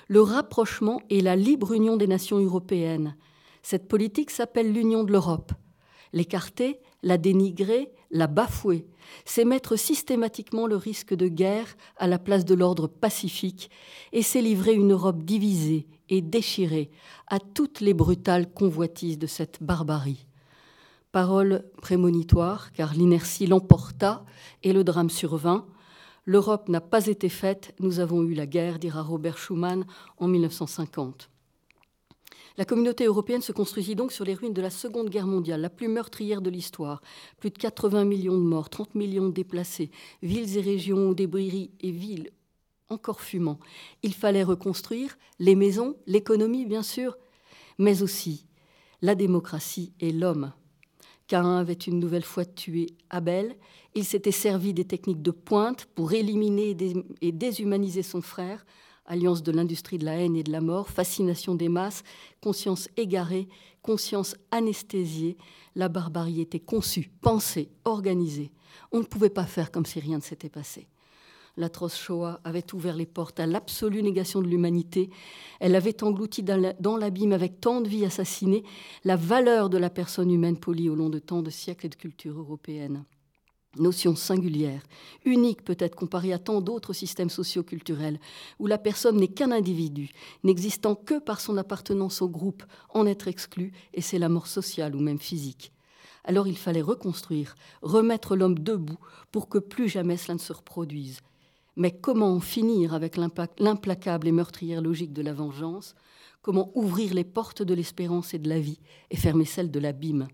le rapprochement et la libre union des nations européennes. Cette politique s'appelle l'Union de l'Europe. L'écarter, la dénigrer, la bafouer, c'est mettre systématiquement le risque de guerre à la place de l'ordre pacifique et c'est livrer une Europe divisée et déchirée à toutes les brutales convoitises de cette barbarie. Parole prémonitoire, car l'inertie l'emporta et le drame survint. L'Europe n'a pas été faite, nous avons eu la guerre, dira Robert Schuman en 1950. La communauté européenne se construisit donc sur les ruines de la Seconde Guerre mondiale, la plus meurtrière de l'histoire. Plus de 80 millions de morts, 30 millions de déplacés, villes et régions débris et villes encore fumant. Il fallait reconstruire les maisons, l'économie bien sûr, mais aussi la démocratie et l'homme. Cain avait une nouvelle fois tué Abel. Il s'était servi des techniques de pointe pour éliminer et déshumaniser son frère. Alliance de l'industrie de la haine et de la mort, fascination des masses, conscience égarée, conscience anesthésiée. La barbarie était conçue, pensée, organisée. On ne pouvait pas faire comme si rien ne s'était passé. L'atroce Shoah avait ouvert les portes à l'absolue négation de l'humanité. Elle avait englouti dans l'abîme avec tant de vies assassinées la valeur de la personne humaine polie au long de tant de siècles et de cultures européennes. Notion singulière, unique peut-être comparée à tant d'autres systèmes socioculturels, où la personne n'est qu'un individu, n'existant que par son appartenance au groupe, en être exclu, et c'est la mort sociale ou même physique. Alors il fallait reconstruire, remettre l'homme debout pour que plus jamais cela ne se reproduise. Mais comment en finir avec l'implacable et meurtrière logique de la vengeance? Comment ouvrir les portes de l'espérance et de la vie et fermer celles de l'abîme?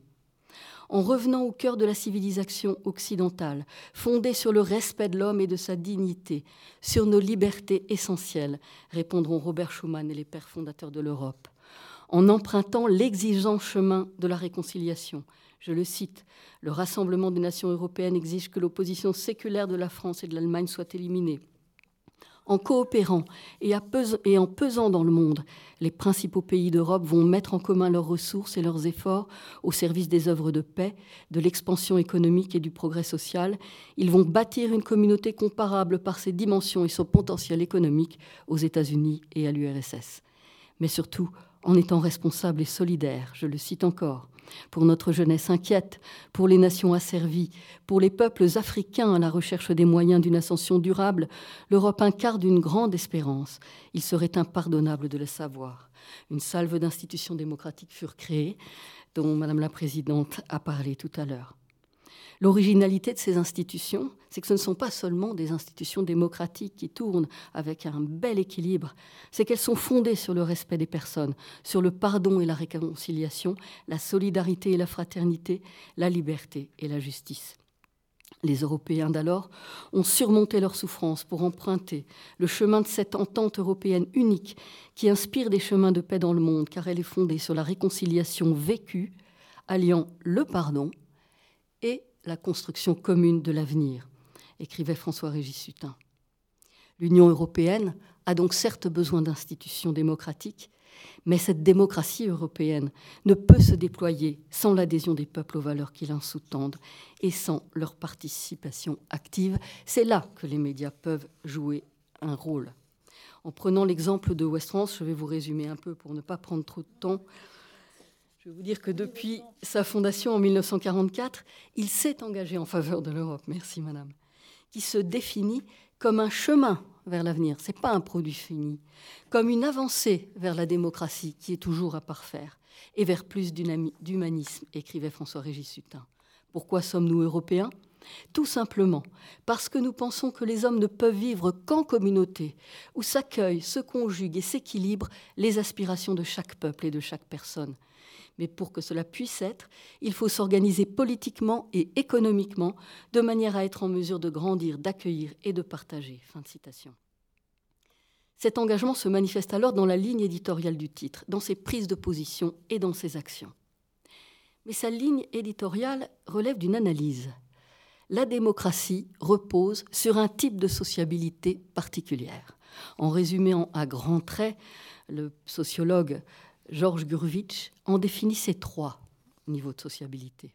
En revenant au cœur de la civilisation occidentale, fondée sur le respect de l'homme et de sa dignité, sur nos libertés essentielles, répondront Robert Schuman et les pères fondateurs de l'Europe, en empruntant l'exigeant chemin de la réconciliation, je le cite, le Rassemblement des nations européennes exige que l'opposition séculaire de la France et de l'Allemagne soit éliminée. En coopérant et, en pesant dans le monde, les principaux pays d'Europe vont mettre en commun leurs ressources et leurs efforts au service des œuvres de paix, de l'expansion économique et du progrès social. Ils vont bâtir une communauté comparable par ses dimensions et son potentiel économique aux États-Unis et à l'URSS. Mais surtout, en étant responsables et solidaires, je le cite encore, pour notre jeunesse inquiète, pour les nations asservies, pour les peuples africains à la recherche des moyens d'une ascension durable, l'Europe incarne une grande espérance. Il serait impardonnable de le savoir. Une salve d'institutions démocratiques furent créées, dont Madame la Présidente a parlé tout à l'heure. L'originalité de ces institutions, c'est que ce ne sont pas seulement des institutions démocratiques qui tournent avec un bel équilibre, c'est qu'elles sont fondées sur le respect des personnes, sur le pardon et la réconciliation, la solidarité et la fraternité, la liberté et la justice. Les Européens d'alors ont surmonté leurs souffrances pour emprunter le chemin de cette entente européenne unique qui inspire des chemins de paix dans le monde, car elle est fondée sur la réconciliation vécue, alliant le pardon et la construction commune de l'avenir, écrivait François-Régis Sutin. L'Union européenne a donc certes besoin d'institutions démocratiques, mais cette démocratie européenne ne peut se déployer sans l'adhésion des peuples aux valeurs qui l'en et sans leur participation active. C'est là que les médias peuvent jouer un rôle. En prenant l'exemple de West France, je vais vous résumer un peu pour ne pas prendre trop de temps. Je veux vous dire que depuis sa fondation en 1944, il s'est engagé en faveur de l'Europe, merci madame, qui se définit comme un chemin vers l'avenir, ce n'est pas un produit fini, comme une avancée vers la démocratie qui est toujours à parfaire, et vers plus d'humanisme, écrivait François-Régis Sutin. Pourquoi sommes-nous européens? Tout simplement parce que nous pensons que les hommes ne peuvent vivre qu'en communauté, où s'accueillent, se conjuguent et s'équilibrent les aspirations de chaque peuple et de chaque personne. Mais pour que cela puisse être, il faut s'organiser politiquement et économiquement de manière à être en mesure de grandir, d'accueillir et de partager. Cet engagement se manifeste alors dans la ligne éditoriale du titre, dans ses prises de position et dans ses actions. Mais sa ligne éditoriale relève d'une analyse. La démocratie repose sur un type de sociabilité particulière. En résumant à grands traits, le sociologue Georges Gurvitch en définissait trois niveaux de sociabilité.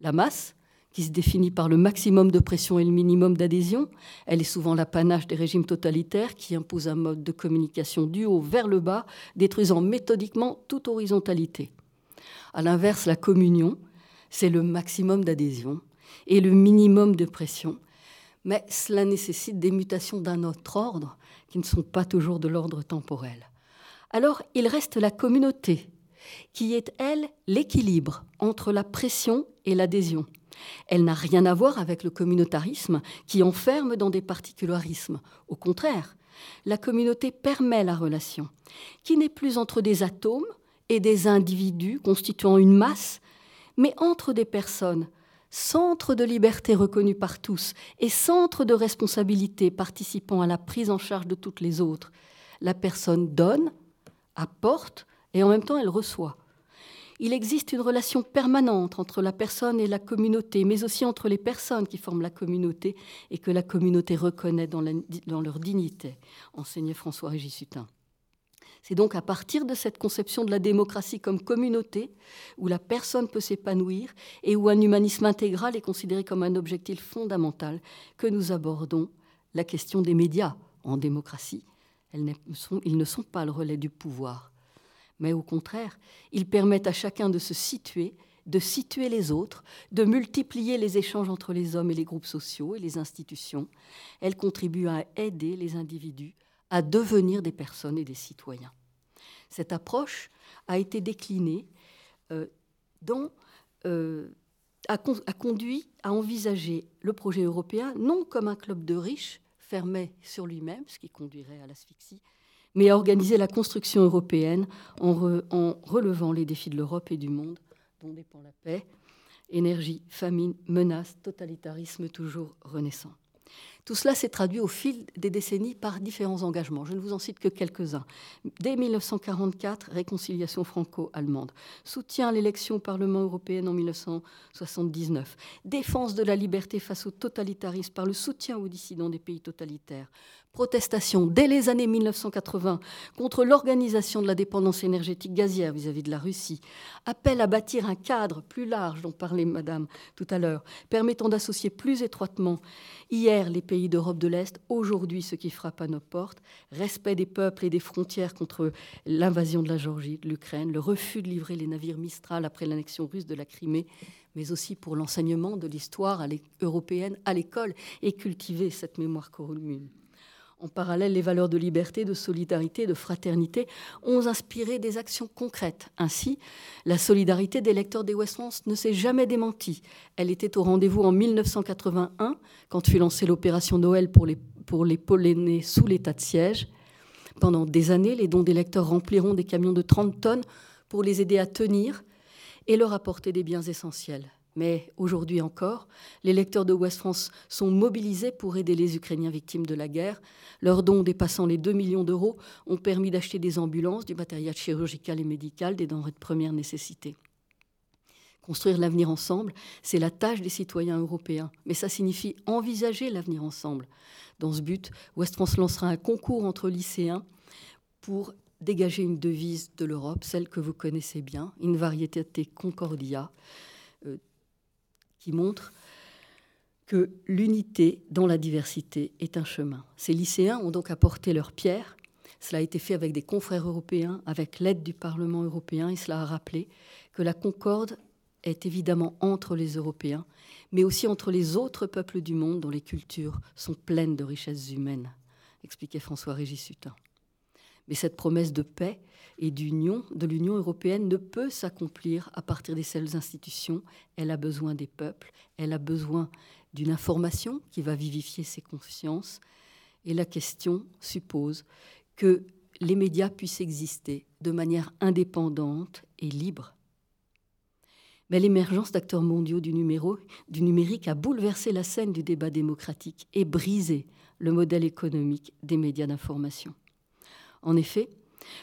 La masse, qui se définit par le maximum de pression et le minimum d'adhésion. Elle est souvent l'apanage des régimes totalitaires qui imposent un mode de communication du haut vers le bas, détruisant méthodiquement toute horizontalité. À l'inverse, la communion, c'est le maximum d'adhésion et le minimum de pression, mais cela nécessite des mutations d'un autre ordre qui ne sont pas toujours de l'ordre temporel alors il reste la communauté, qui est, elle, l'équilibre entre la pression et l'adhésion. Elle n'a rien à voir avec le communautarisme qui enferme dans des particularismes. Au contraire, la communauté permet la relation, qui n'est plus entre des atomes et des individus constituant une masse, mais entre des personnes centre de liberté reconnu par tous et centre de responsabilité participant à la prise en charge de toutes les autres, la personne donne, apporte et en même temps elle reçoit. Il existe une relation permanente entre la personne et la communauté, mais aussi entre les personnes qui forment la communauté et que la communauté reconnaît dans, leur dignité, enseignait François-Régis Hutin. C'est donc à partir de cette conception de la démocratie comme communauté, où la personne peut s'épanouir et où un humanisme intégral est considéré comme un objectif fondamental, que nous abordons la question des médias en démocratie. ils ne sont pas le relais du pouvoir mais au contraire, ils permettent à chacun de se situer, de situer les autres, de multiplier les échanges entre les hommes et les groupes sociaux et les institutions. Elles contribuent à aider les individus à devenir des personnes et des citoyens. Cette approche a été déclinée euh, euh, a, conduit à envisager le projet européen non comme un club de riches fermé sur lui-même, ce qui conduirait à l'asphyxie, mais à organiser la construction européenne en, relevant les défis de l'Europe et du monde, dont dépend la paix, énergie, famine, menaces, totalitarisme toujours renaissant. Tout cela s'est traduit au fil des décennies par différents engagements. Je ne vous en cite que quelques-uns. Dès 1944, réconciliation franco-allemande. Soutien à l'élection au Parlement européen en 1979. Défense de la liberté face au totalitarisme par le soutien aux dissidents des pays totalitaires protestation dès les années 1980 contre l'organisation de la dépendance énergétique gazière vis-à-vis de la Russie, appel à bâtir un cadre plus large dont parlait Madame tout à l'heure, permettant d'associer plus étroitement hier les pays d'Europe de l'Est, aujourd'hui ce qui frappe à nos portes, respect des peuples et des frontières contre l'invasion de la Géorgie, de l'Ukraine, le refus de livrer les navires Mistral après l'annexion russe de la Crimée, mais aussi pour l'enseignement de l'histoire européenne à l'école et cultiver cette mémoire commune. En parallèle, les valeurs de liberté, de solidarité, de fraternité ont inspiré des actions concrètes. Ainsi, la solidarité des lecteurs des Westminster ne s'est jamais démentie. Elle était au rendez-vous en 1981, quand fut lancée l'opération Noël pour les, pour les Polonais sous l'état de siège. Pendant des années, les dons des lecteurs rempliront des camions de 30 tonnes pour les aider à tenir et leur apporter des biens essentiels. Mais aujourd'hui encore, les lecteurs de West France sont mobilisés pour aider les Ukrainiens victimes de la guerre. Leurs dons dépassant les 2 millions d'euros ont permis d'acheter des ambulances, du matériel chirurgical et médical, des denrées de première nécessité. Construire l'avenir ensemble, c'est la tâche des citoyens européens, mais ça signifie envisager l'avenir ensemble. Dans ce but, West France lancera un concours entre lycéens pour dégager une devise de l'Europe, celle que vous connaissez bien, une variété concordia, qui montre que l'unité dans la diversité est un chemin. Ces lycéens ont donc apporté leur pierre. Cela a été fait avec des confrères européens, avec l'aide du Parlement européen, et cela a rappelé que la concorde est évidemment entre les Européens, mais aussi entre les autres peuples du monde dont les cultures sont pleines de richesses humaines, expliquait François-Régis Hutin. Mais cette promesse de paix et d'union de l'Union européenne ne peut s'accomplir à partir des seules institutions. Elle a besoin des peuples, elle a besoin d'une information qui va vivifier ses consciences. Et la question suppose que les médias puissent exister de manière indépendante et libre. Mais l'émergence d'acteurs mondiaux du, du numérique a bouleversé la scène du débat démocratique et brisé le modèle économique des médias d'information. En effet,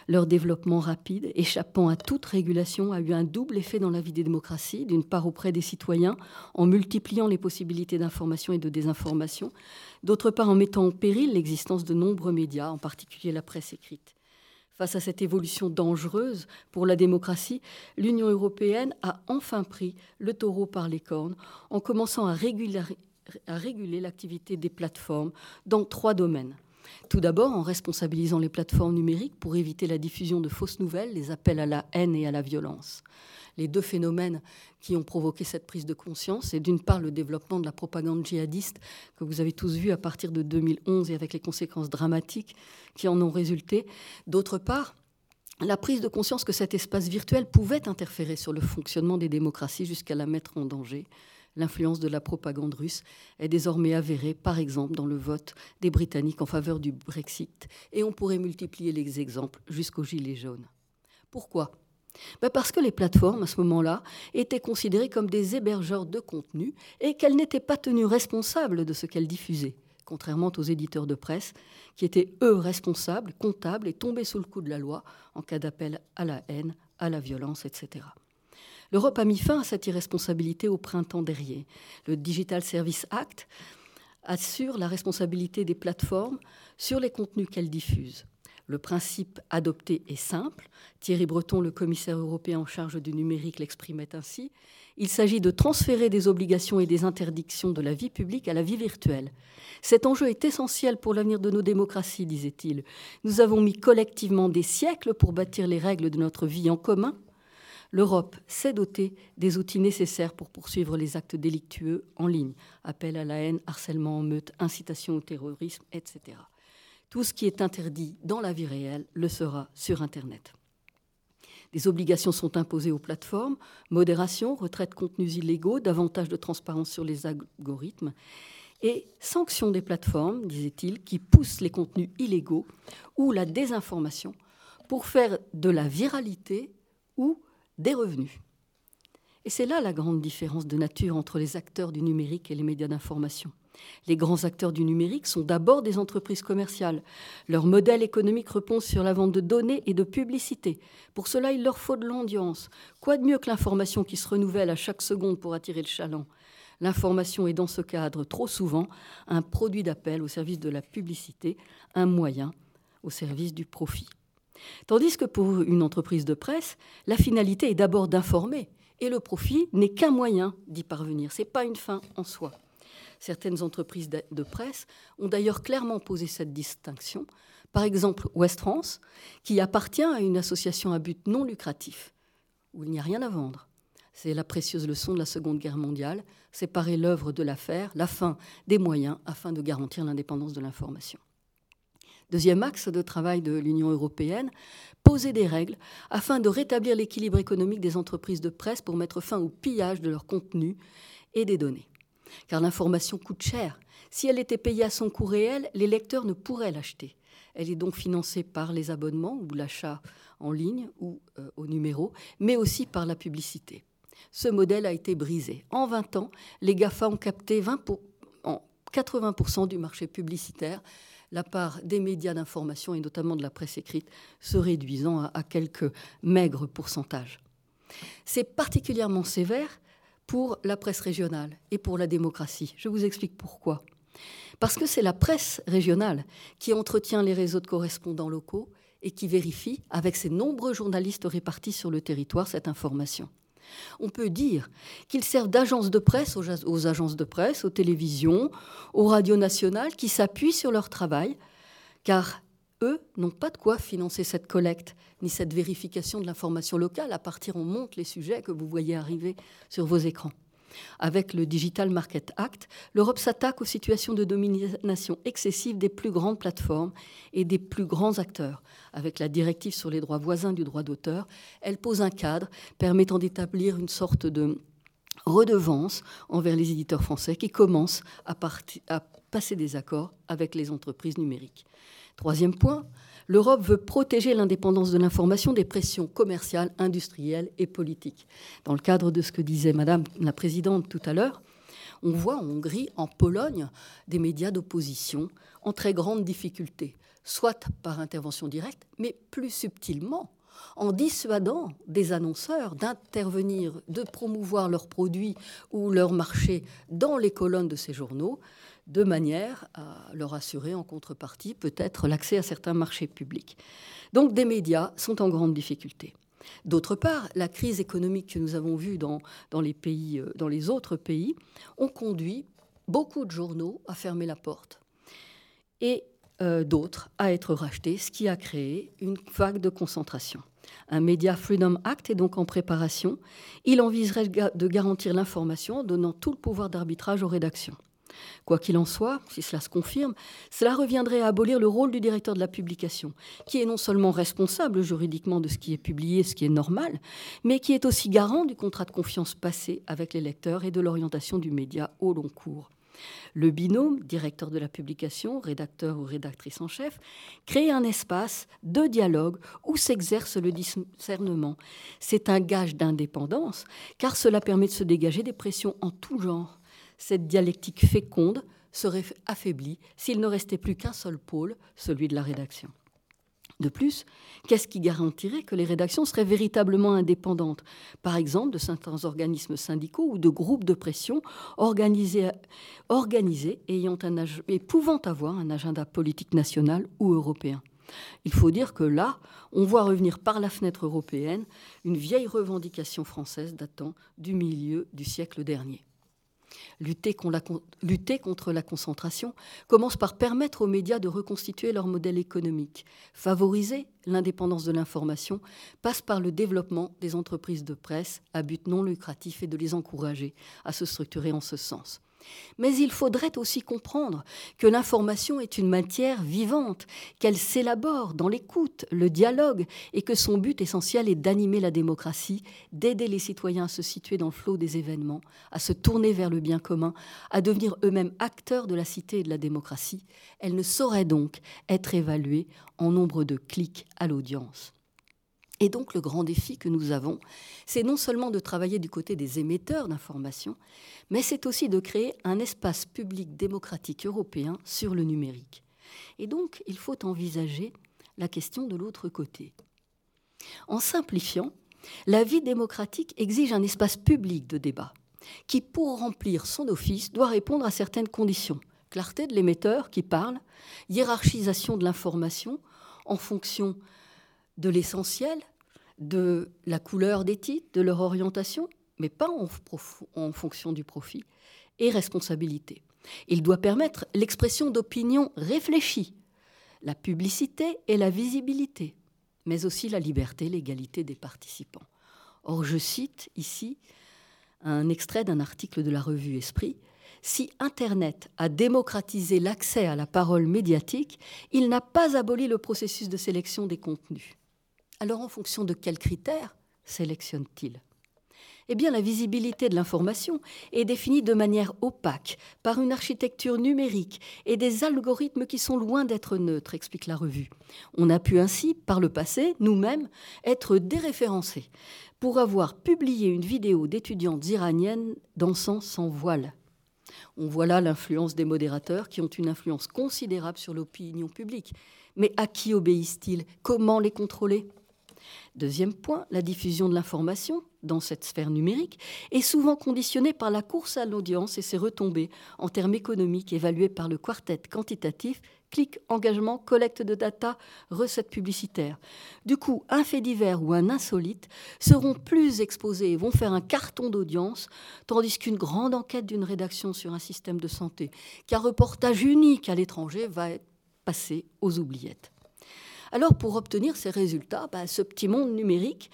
leur développement rapide, échappant à toute régulation, a eu un double effet dans la vie des démocraties, d'une part auprès des citoyens, en multipliant les possibilités d'information et de désinformation, d'autre part en mettant en péril l'existence de nombreux médias, en particulier la presse écrite. Face à cette évolution dangereuse pour la démocratie, l'Union européenne a enfin pris le taureau par les cornes en commençant à réguler l'activité des plateformes dans trois domaines tout d'abord en responsabilisant les plateformes numériques pour éviter la diffusion de fausses nouvelles, les appels à la haine et à la violence. Les deux phénomènes qui ont provoqué cette prise de conscience, c'est d'une part le développement de la propagande djihadiste que vous avez tous vu à partir de 2011 et avec les conséquences dramatiques qui en ont résulté, d'autre part la prise de conscience que cet espace virtuel pouvait interférer sur le fonctionnement des démocraties jusqu'à la mettre en danger L'influence de la propagande russe est désormais avérée, par exemple, dans le vote des Britanniques en faveur du Brexit, et on pourrait multiplier les exemples jusqu'aux Gilets jaunes. Pourquoi? Ben Parce que les plateformes, à ce moment-là, étaient considérées comme des hébergeurs de contenu et qu'elles n'étaient pas tenues responsables de ce qu'elles diffusaient, contrairement aux éditeurs de presse, qui étaient, eux, responsables, comptables et tombés sous le coup de la loi en cas d'appel à la haine, à la violence, etc. L'Europe a mis fin à cette irresponsabilité au printemps dernier. Le Digital Service Act assure la responsabilité des plateformes sur les contenus qu'elles diffusent. Le principe adopté est simple. Thierry Breton, le commissaire européen en charge du numérique, l'exprimait ainsi. Il s'agit de transférer des obligations et des interdictions de la vie publique à la vie virtuelle. Cet enjeu est essentiel pour l'avenir de nos démocraties, disait-il. Nous avons mis collectivement des siècles pour bâtir les règles de notre vie en commun. L'Europe s'est dotée des outils nécessaires pour poursuivre les actes délictueux en ligne, appel à la haine, harcèlement en meute, incitation au terrorisme, etc. Tout ce qui est interdit dans la vie réelle le sera sur Internet. Des obligations sont imposées aux plateformes, modération, retrait de contenus illégaux, davantage de transparence sur les algorithmes et sanctions des plateformes, disait-il, qui poussent les contenus illégaux ou la désinformation pour faire de la viralité ou des revenus. Et c'est là la grande différence de nature entre les acteurs du numérique et les médias d'information. Les grands acteurs du numérique sont d'abord des entreprises commerciales. Leur modèle économique repose sur la vente de données et de publicité. Pour cela, il leur faut de l'audience. Quoi de mieux que l'information qui se renouvelle à chaque seconde pour attirer le chaland? L'information est dans ce cadre trop souvent un produit d'appel au service de la publicité, un moyen au service du profit. Tandis que pour une entreprise de presse, la finalité est d'abord d'informer et le profit n'est qu'un moyen d'y parvenir. Ce n'est pas une fin en soi. Certaines entreprises de presse ont d'ailleurs clairement posé cette distinction. Par exemple, West France, qui appartient à une association à but non lucratif, où il n'y a rien à vendre. C'est la précieuse leçon de la Seconde Guerre mondiale, séparer l'œuvre de l'affaire, la fin des moyens, afin de garantir l'indépendance de l'information. Deuxième axe de travail de l'Union européenne, poser des règles afin de rétablir l'équilibre économique des entreprises de presse pour mettre fin au pillage de leurs contenus et des données car l'information coûte cher. Si elle était payée à son coût réel, les lecteurs ne pourraient l'acheter. Elle est donc financée par les abonnements ou l'achat en ligne ou euh, au numéro, mais aussi par la publicité. Ce modèle a été brisé. En 20 ans, les GAFA ont capté 20 80% du marché publicitaire, la part des médias d'information et notamment de la presse écrite se réduisant à quelques maigres pourcentages. C'est particulièrement sévère pour la presse régionale et pour la démocratie. Je vous explique pourquoi. Parce que c'est la presse régionale qui entretient les réseaux de correspondants locaux et qui vérifie, avec ses nombreux journalistes répartis sur le territoire, cette information. On peut dire qu'ils servent d'agence de presse aux, agences de presse, aux télévisions, aux radios nationales qui s'appuient sur leur travail, car eux n'ont pas de quoi financer cette collecte ni cette vérification de l'information locale. À partir, on monte les sujets que vous voyez arriver sur vos écrans. Avec le Digital Market Act, l'Europe s'attaque aux situations de domination excessive des plus grandes plateformes et des plus grands acteurs. Avec la directive sur les droits voisins du droit d'auteur, elle pose un cadre permettant d'établir une sorte de redevance envers les éditeurs français qui commencent à, à passer des accords avec les entreprises numériques. Troisième point, l'Europe veut protéger l'indépendance de l'information des pressions commerciales, industrielles et politiques. Dans le cadre de ce que disait Madame la Présidente tout à l'heure, on voit en Hongrie, en Pologne, des médias d'opposition en très grande difficulté, soit par intervention directe, mais plus subtilement en dissuadant des annonceurs d'intervenir, de promouvoir leurs produits ou leurs marchés dans les colonnes de ces journaux, de manière à leur assurer en contrepartie peut-être l'accès à certains marchés publics. Donc des médias sont en grande difficulté. D'autre part, la crise économique que nous avons vue dans, euh, les autres pays ont conduit beaucoup de journaux à fermer la porte et euh, d'autres à être rachetés, ce qui a créé une vague de concentration. Un Media Freedom Act est donc en préparation. Il envisagerait de garantir l'information en donnant tout le pouvoir d'arbitrage aux rédactions. Quoi qu'il en soit, si cela se confirme, cela reviendrait à abolir le rôle du directeur de la publication, qui est non seulement responsable juridiquement de ce qui est publié, ce qui est normal, mais qui est aussi garant du contrat de confiance passé avec les lecteurs et de l'orientation du média au long cours. Le binôme, directeur de la publication, rédacteur ou rédactrice en chef, crée un espace de dialogue où s'exerce le discernement. C'est un gage d'indépendance, car cela permet de se dégager des pressions en tout genre. Cette dialectique féconde serait affaiblie s'il ne restait plus qu'un seul pôle, celui de la rédaction. De plus, qu'est-ce qui garantirait que les rédactions seraient véritablement indépendantes? Par exemple, de certains organismes syndicaux ou de groupes de pression organisés, et pouvant avoir un agenda politique national ou européen. Il faut dire que là, on voit revenir par la fenêtre européenne une vieille revendication française datant du milieu du siècle dernier. Lutter, contre la concentration commence par permettre aux médias de reconstituer leur modèle économique. Favoriser l'indépendance de l'information passe par le développement des entreprises de presse à but non lucratif et de les encourager à se structurer en ce sens. Mais il faudrait aussi comprendre que l'information est une matière vivante, qu'elle s'élabore dans l'écoute, le dialogue, et que son but essentiel est d'animer la démocratie, d'aider les citoyens à se situer dans le flot des événements, à se tourner vers le bien commun, à devenir eux-mêmes acteurs de la cité et de la démocratie. Elle ne saurait donc être évaluée en nombre de clics à l'audience. Et donc le grand défi que nous avons, c'est non seulement de travailler du côté des émetteurs d'informations, mais c'est aussi de créer un espace public démocratique européen sur le numérique. Et donc il faut envisager la question de l'autre côté. En simplifiant, la vie démocratique exige un espace public de débat qui, pour remplir son office, doit répondre à certaines conditions. Clarté de l'émetteur qui parle, hiérarchisation de l'information en fonction de l'essentiel, de la couleur des titres, de leur orientation, mais pas en, fonction du profit, et responsabilité. Il doit permettre l'expression d'opinions réfléchies, la publicité et la visibilité, mais aussi la liberté, l'égalité des participants. Or, je cite ici un extrait d'un article de la revue Esprit. Si Internet a démocratisé l'accès à la parole médiatique, il n'a pas aboli le processus de sélection des contenus. Alors en fonction de quels critères sélectionne-t-il? Eh bien, la visibilité de l'information est définie de manière opaque par une architecture numérique et des algorithmes qui sont loin d'être neutres, explique la revue. On a pu ainsi, par le passé, nous-mêmes, être déréférencés pour avoir publié une vidéo d'étudiantes iraniennes dansant sans voile. On voit là l'influence des modérateurs qui ont une influence considérable sur l'opinion publique. Mais à qui obéissent-ils? Comment les contrôler? Deuxième point, la diffusion de l'information dans cette sphère numérique est souvent conditionnée par la course à l'audience et ses retombées en termes économiques évaluées par le quartet quantitatif clic, engagement, collecte de data, recettes publicitaires. Du coup, un fait divers ou un insolite seront plus exposés et vont faire un carton d'audience, tandis qu'une grande enquête d'une rédaction sur un système de santé, qu'un reportage unique à l'étranger va être passé aux oubliettes. Alors pour obtenir ces résultats, bah, ce petit monde numérique,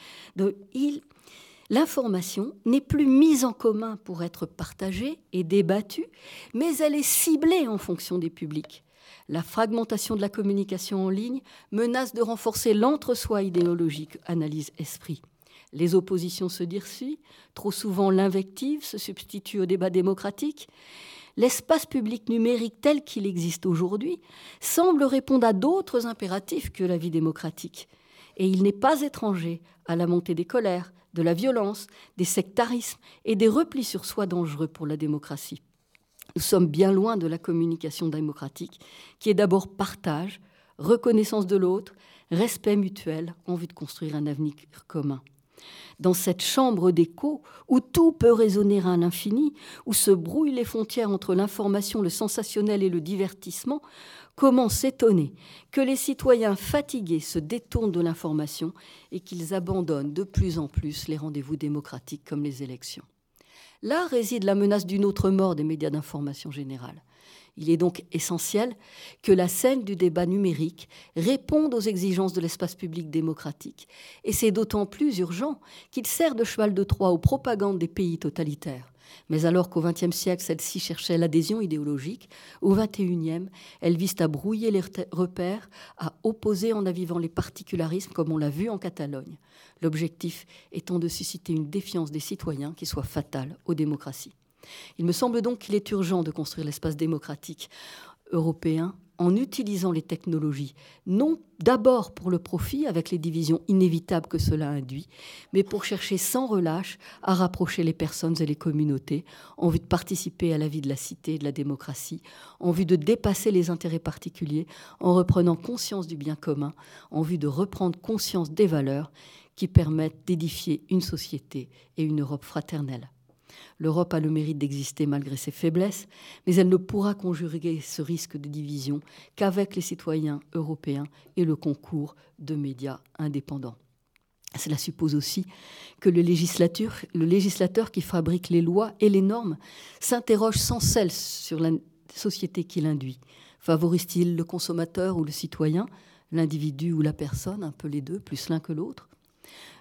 l'information n'est plus mise en commun pour être partagée et débattue, mais elle est ciblée en fonction des publics. La fragmentation de la communication en ligne menace de renforcer l'entre-soi idéologique, analyse esprit. Les oppositions se durcissent, trop souvent l'invective se substitue au débat démocratique, l'espace public numérique tel qu'il existe aujourd'hui semble répondre à d'autres impératifs que la vie démocratique. Et il n'est pas étranger à la montée des colères, de la violence, des sectarismes et des replis sur soi dangereux pour la démocratie. Nous sommes bien loin de la communication démocratique, qui est d'abord partage, reconnaissance de l'autre, respect mutuel en vue de construire un avenir commun dans cette chambre d'écho où tout peut résonner à l'infini, où se brouillent les frontières entre l'information, le sensationnel et le divertissement, comment s'étonner que les citoyens fatigués se détournent de l'information et qu'ils abandonnent de plus en plus les rendez-vous démocratiques comme les élections? Là réside la menace d'une autre mort des médias d'information générale. Il est donc essentiel que la scène du débat numérique réponde aux exigences de l'espace public démocratique. Et c'est d'autant plus urgent qu'il sert de cheval de Troie aux propagandes des pays totalitaires. Mais alors qu'au XXe siècle, celle-ci cherchait l'adhésion idéologique, au XXIe, elle vise à brouiller les repères, à opposer en avivant les particularismes, comme on l'a vu en Catalogne. L'objectif étant de susciter une défiance des citoyens qui soit fatale aux démocraties. Il me semble donc qu'il est urgent de construire l'espace démocratique européen en utilisant les technologies, non d'abord pour le profit, avec les divisions inévitables que cela induit, mais pour chercher sans relâche à rapprocher les personnes et les communautés, en vue de participer à la vie de la cité et de la démocratie, en vue de dépasser les intérêts particuliers, en reprenant conscience du bien commun, en vue de reprendre conscience des valeurs qui permettent d'édifier une société et une Europe fraternelle. L'Europe a le mérite d'exister malgré ses faiblesses, mais elle ne pourra conjurer ce risque de division qu'avec les citoyens européens et le concours de médias indépendants. Cela suppose aussi que le législateur, le législateur qui fabrique les lois et les normes s'interroge sans cesse sur la société qu'il induit. Favorise-t-il le consommateur ou le citoyen, l'individu ou la personne, un peu les deux, plus l'un que l'autre?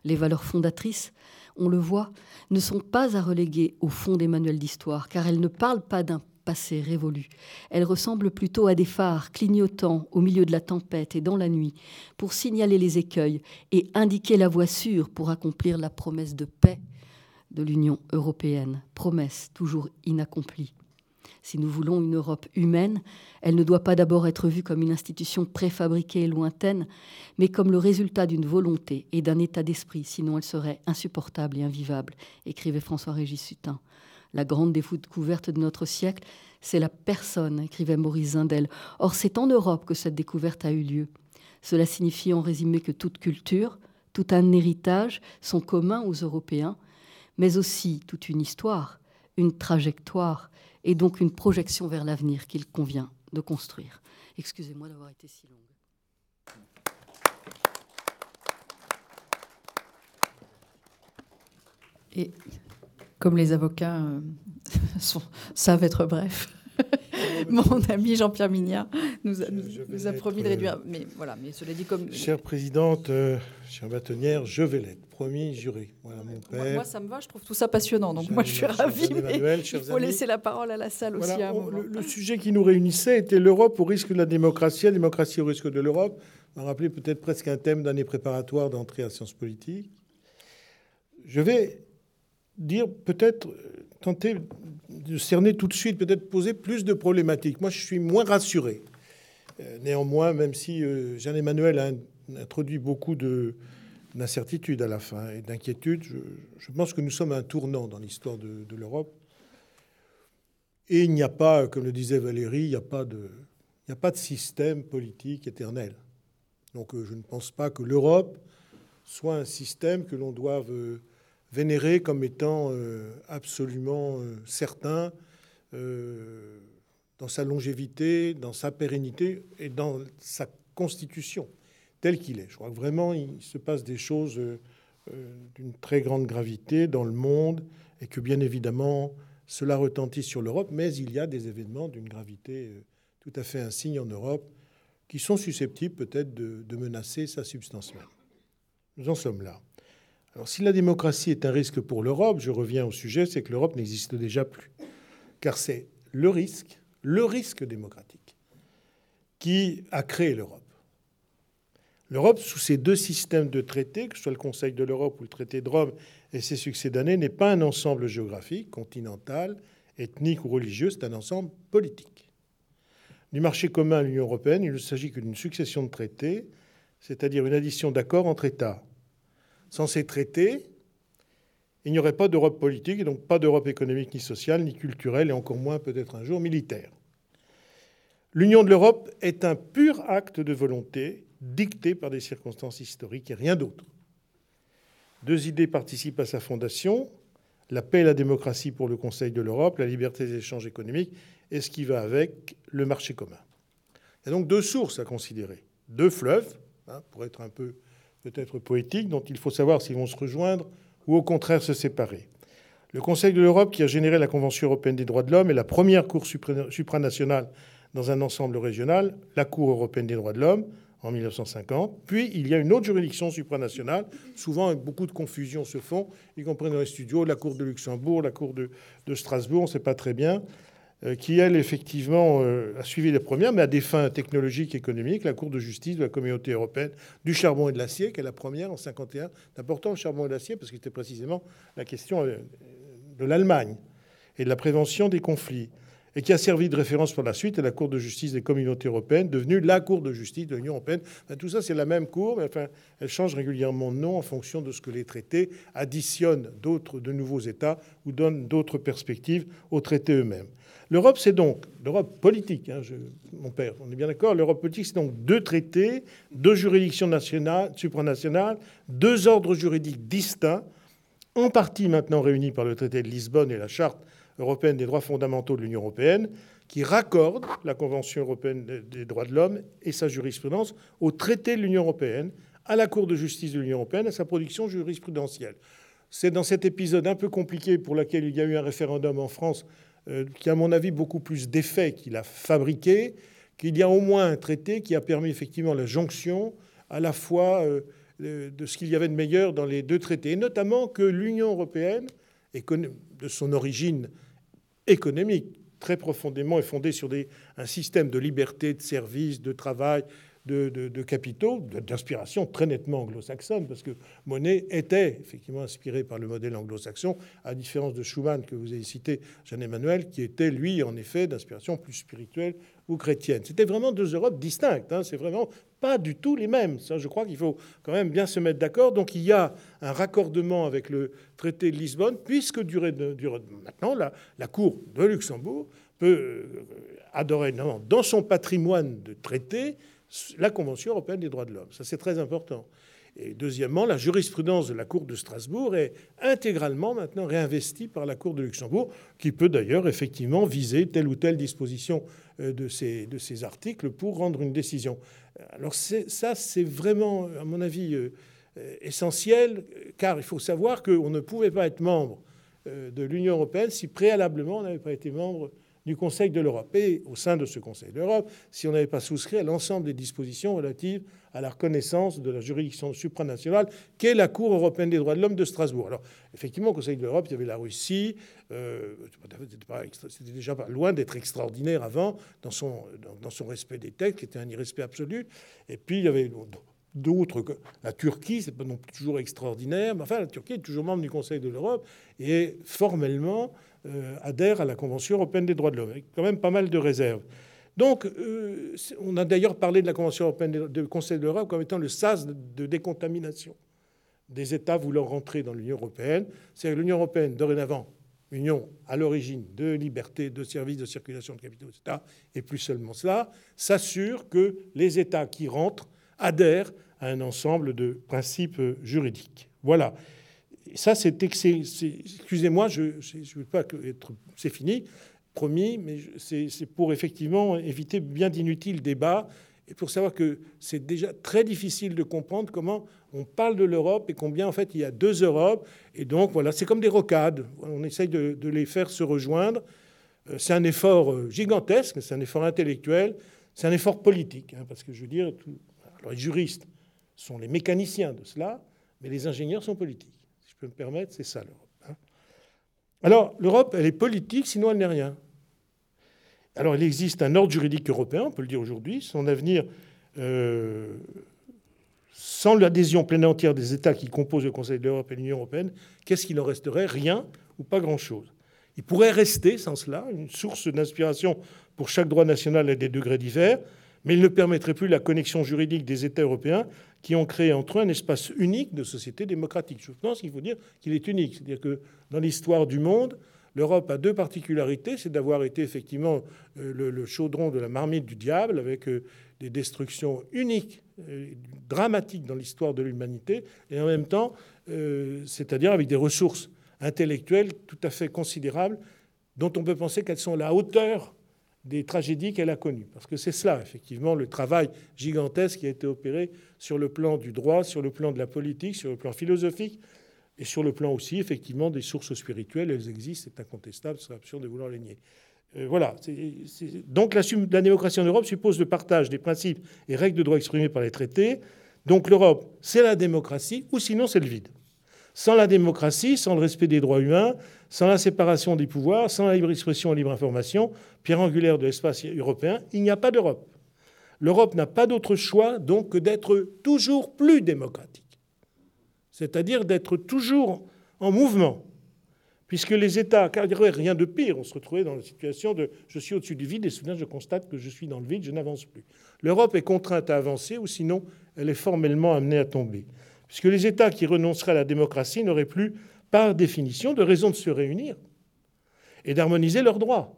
Les valeurs fondatrices on le voit, ne sont pas à reléguer au fond des manuels d'histoire, car elles ne parlent pas d'un passé révolu. Elles ressemblent plutôt à des phares clignotant au milieu de la tempête et dans la nuit, pour signaler les écueils et indiquer la voie sûre pour accomplir la promesse de paix de l'Union européenne, promesse toujours inaccomplie. Si nous voulons une Europe humaine, elle ne doit pas d'abord être vue comme une institution préfabriquée et lointaine, mais comme le résultat d'une volonté et d'un état d'esprit, sinon elle serait insupportable et invivable, écrivait François-Régis Sutin. La grande découverte de notre siècle, c'est la personne, écrivait Maurice Zindel. Or, c'est en Europe que cette découverte a eu lieu. Cela signifie en résumé que toute culture, tout un héritage sont communs aux Européens, mais aussi toute une histoire, une trajectoire, et donc une projection vers l'avenir qu'il convient de construire. Excusez-moi d'avoir été si longue. Et comme les avocats euh, savent être brefs, mon ami Jean-Pierre Mignard nous a, promis de réduire. Mais voilà, mais cela dit comme. Chère présidente, euh, chère bâtonnière, je vais l'être. Promis, juré. Voilà mon père. Moi, ça me va, je trouve tout ça passionnant. Donc moi, je suis ravie. Mais il faut laisser la parole à la salle aussi. le, sujet qui nous réunissait était l'Europe au risque de la démocratie, la démocratie au risque de l'Europe. On m'a rappelé peut-être presque un thème d'année préparatoire d'entrée à sciences politiques. Je vais dire peut-être tenter de cerner tout de suite, peut-être poser plus de problématiques. Moi, je suis moins rassuré. Euh, néanmoins, même si euh, Jean-Emmanuel a introduit beaucoup d'incertitudes à la fin et d'inquiétudes, je, pense que nous sommes à un tournant dans l'histoire de, l'Europe. Et il n'y a pas, comme le disait Valérie, il n'y a pas de, système politique éternel. Donc euh, je ne pense pas que l'Europe soit un système que l'on doive vénéré comme étant euh, absolument euh, certain euh, dans sa longévité, dans sa pérennité et dans sa constitution tel qu'il est. Je crois que vraiment il se passe des choses d'une très grande gravité dans le monde et que bien évidemment cela retentit sur l'Europe, mais il y a des événements d'une gravité tout à fait insigne en Europe qui sont susceptibles peut-être de, de menacer sa substance même. Nous en sommes là. Alors si la démocratie est un risque pour l'Europe, je reviens au sujet, c'est que l'Europe n'existe déjà plus. Car c'est le risque, le risque démocratique, qui a créé l'Europe. L'Europe, sous ces deux systèmes de traités, que ce soit le Conseil de l'Europe ou le traité de Rome et ses succédanés, n'est pas un ensemble géographique, continental, ethnique ou religieux, c'est un ensemble politique. Du marché commun à l'Union européenne, il ne s'agit que d'une succession de traités, c'est-à-dire une addition d'accords entre États sans ces traités, il n'y aurait pas d'Europe politique, et donc pas d'Europe économique ni sociale, ni culturelle, et encore moins peut-être un jour militaire. L'union de l'Europe est un pur acte de volonté dicté par des circonstances historiques et rien d'autre. Deux idées participent à sa fondation, la paix et la démocratie pour le Conseil de l'Europe, la liberté des échanges économiques et ce qui va avec le marché commun. Il y a donc deux sources à considérer, deux fleuves, hein, pour être un peu peut-être poétique, dont il faut savoir s'ils vont se rejoindre ou au contraire se séparer. Le Conseil de l'Europe, qui a généré la Convention européenne des droits de l'homme, est la première Cour supranationale dans un ensemble régional, la Cour européenne des droits de l'homme, en 1950. Puis, il y a une autre juridiction supranationale, souvent avec beaucoup de confusion se font, y compris dans les studios, la Cour de Luxembourg, la Cour de, de Strasbourg, on ne sait pas très bien. Euh, qui, elle, effectivement, euh, a suivi les premières, mais à des fins technologiques et économiques, la Cour de justice de la communauté européenne du charbon et de l'acier, qui est la première en 51. C'est important, le charbon et l'acier, parce que c'était précisément la question euh, de l'Allemagne. et de la prévention des conflits, et qui a servi de référence pour la suite à la Cour de justice des communautés européennes, devenue la Cour de justice de l'Union européenne. tout ça, c'est la même Cour, mais enfin, elle change régulièrement de nom en fonction de ce que les traités additionnent d'autres, de nouveaux États ou donnent d'autres perspectives aux traités eux-mêmes. L'Europe, c'est donc l'Europe politique, hein, mon père, on est bien d'accord. L'Europe politique, c'est donc deux traités, deux juridictions nationales, supranationales, deux ordres juridiques distincts, en partie maintenant réunis par le traité de Lisbonne et la Charte européenne des droits fondamentaux de l'Union européenne, qui raccorde la Convention européenne des droits de l'homme et sa jurisprudence au traité de l'Union européenne, à la Cour de justice de l'Union européenne, à sa production jurisprudentielle. C'est dans cet épisode un peu compliqué pour lequel il y a eu un référendum en France qui, à mon avis, beaucoup plus d'effets qu'il a fabriqué, qu'il y a au moins un traité qui a permis effectivement la jonction à la fois euh, de ce qu'il y avait de meilleur dans les deux traités, et notamment que l'Union européenne, de son origine économique, très profondément est fondée sur un système de liberté, de service, de travail, de, capitaux, d'inspiration très nettement anglo-saxonne, parce que Monet était effectivement inspiré par le modèle anglo-saxon, à différence de Schumann que vous avez cité, Jean-Emmanuel, qui était lui en effet d'inspiration plus spirituelle ou chrétienne. C'était vraiment deux Europes distinctes. Hein, c'est vraiment pas du tout les mêmes. Ça, je crois qu'il faut quand même bien se mettre d'accord. Donc il y a un raccordement avec le traité de Lisbonne, puisque durée de, maintenant la, la Cour de Luxembourg peut euh, adorer dans son patrimoine de traités la Convention européenne des droits de l'homme. Ça, c'est très important. Et deuxièmement, la jurisprudence de la Cour de Strasbourg est intégralement maintenant réinvestie par la Cour de Luxembourg, qui peut d'ailleurs effectivement viser telle ou telle disposition euh, de ces, articles pour rendre une décision. Alors ça, c'est vraiment, à mon avis, euh, essentiel, car il faut savoir qu'on ne pouvait pas être membre euh, de l'Union européenne si préalablement on n'avait pas été membre du Conseil de l'Europe. Et au sein de ce Conseil de l'Europe, si on n'avait pas souscrit à l'ensemble des dispositions relatives à la reconnaissance de la juridiction supranationale qu'est la Cour européenne des droits de l'homme de Strasbourg. Alors, effectivement, au Conseil de l'Europe, il y avait la Russie. Euh, c'était déjà loin d'être extraordinaire avant dans son, dans son respect des textes, qui était un irrespect absolu. Et puis, il y avait d'autres. La Turquie, c'est pas non plus toujours extraordinaire, mais enfin, la Turquie est toujours membre du Conseil de l'Europe et formellement euh, adhère à la Convention européenne des droits de l'homme, avec quand même pas mal de réserves. Donc, euh, on a d'ailleurs parlé de la Convention européenne du Conseil de l'Europe comme étant le sas de décontamination des États voulant rentrer dans l'Union européenne. C'est-à-dire que l'Union européenne, dorénavant, union à l'origine de liberté, de services, de circulation de capitaux, etc., et plus seulement cela, s'assure que les États qui rentrent adhèrent à un ensemble de principes juridiques. Voilà ça, c'est excusez-moi, je ne veux pas être, c'est fini, promis, mais c'est pour effectivement éviter bien d'inutiles débats et pour savoir que c'est déjà très difficile de comprendre comment on parle de l'Europe et combien en fait il y a deux Europes. Et donc voilà, c'est comme des rocades. On essaye de, les faire se rejoindre. Euh, c'est un effort euh, gigantesque, c'est un effort intellectuel, c'est un effort politique, hein, parce que je veux dire, les juristes sont les mécaniciens de cela, mais les ingénieurs sont politiques peux me permettre, c'est ça l'Europe. Hein. Alors, l'Europe, elle est politique, sinon elle n'est rien. Alors, il existe un ordre juridique européen, on peut le dire aujourd'hui. Son avenir, euh, sans l'adhésion pleine et entière des États qui composent le Conseil de l'Europe et l'Union européenne, qu'est-ce qu'il en resterait? Rien ou pas grand-chose. Il pourrait rester, sans cela, une source d'inspiration pour chaque droit national à des degrés divers, mais il ne permettrait plus la connexion juridique des États européens qui ont créé entre eux un espace unique de société démocratique. Je pense qu'il faut dire qu'il est unique. C'est-à-dire que dans l'histoire du monde, l'Europe a deux particularités. C'est d'avoir été effectivement euh, le, chaudron de la marmite du diable avec euh, des destructions uniques, euh, dramatiques dans l'histoire de l'humanité, et en même temps, c'est-à-dire avec des ressources intellectuelles tout à fait considérables dont on peut penser qu'elles sont à la hauteur des tragédies qu'elle a connues. Parce que c'est cela, effectivement, le travail gigantesque qui a été opéré sur le plan du droit, sur le plan de la politique, sur le plan philosophique, et sur le plan aussi, effectivement, des sources spirituelles. Elles existent, c'est incontestable, ce serait absurde de vouloir les nier. Euh, voilà. Donc la, démocratie en Europe suppose le partage des principes et règles de droit exprimés par les traités. Donc l'Europe, c'est la démocratie, ou sinon c'est le vide. Sans la démocratie, sans le respect des droits humains, sans la séparation des pouvoirs, sans la libre expression et libre information, pierre angulaire de l'espace européen, il n'y a pas d'Europe. L'Europe n'a pas d'autre choix donc que d'être toujours plus démocratique, c'est-à-dire d'être toujours en mouvement, puisque les États, car il n'y aurait rien de pire, on se retrouvait dans la situation de je suis au-dessus du vide et soudain je constate que je suis dans le vide, je n'avance plus. L'Europe est contrainte à avancer ou sinon elle est formellement amenée à tomber, puisque les États qui renonceraient à la démocratie n'auraient plus, par définition, de raison de se réunir et d'harmoniser leurs droits.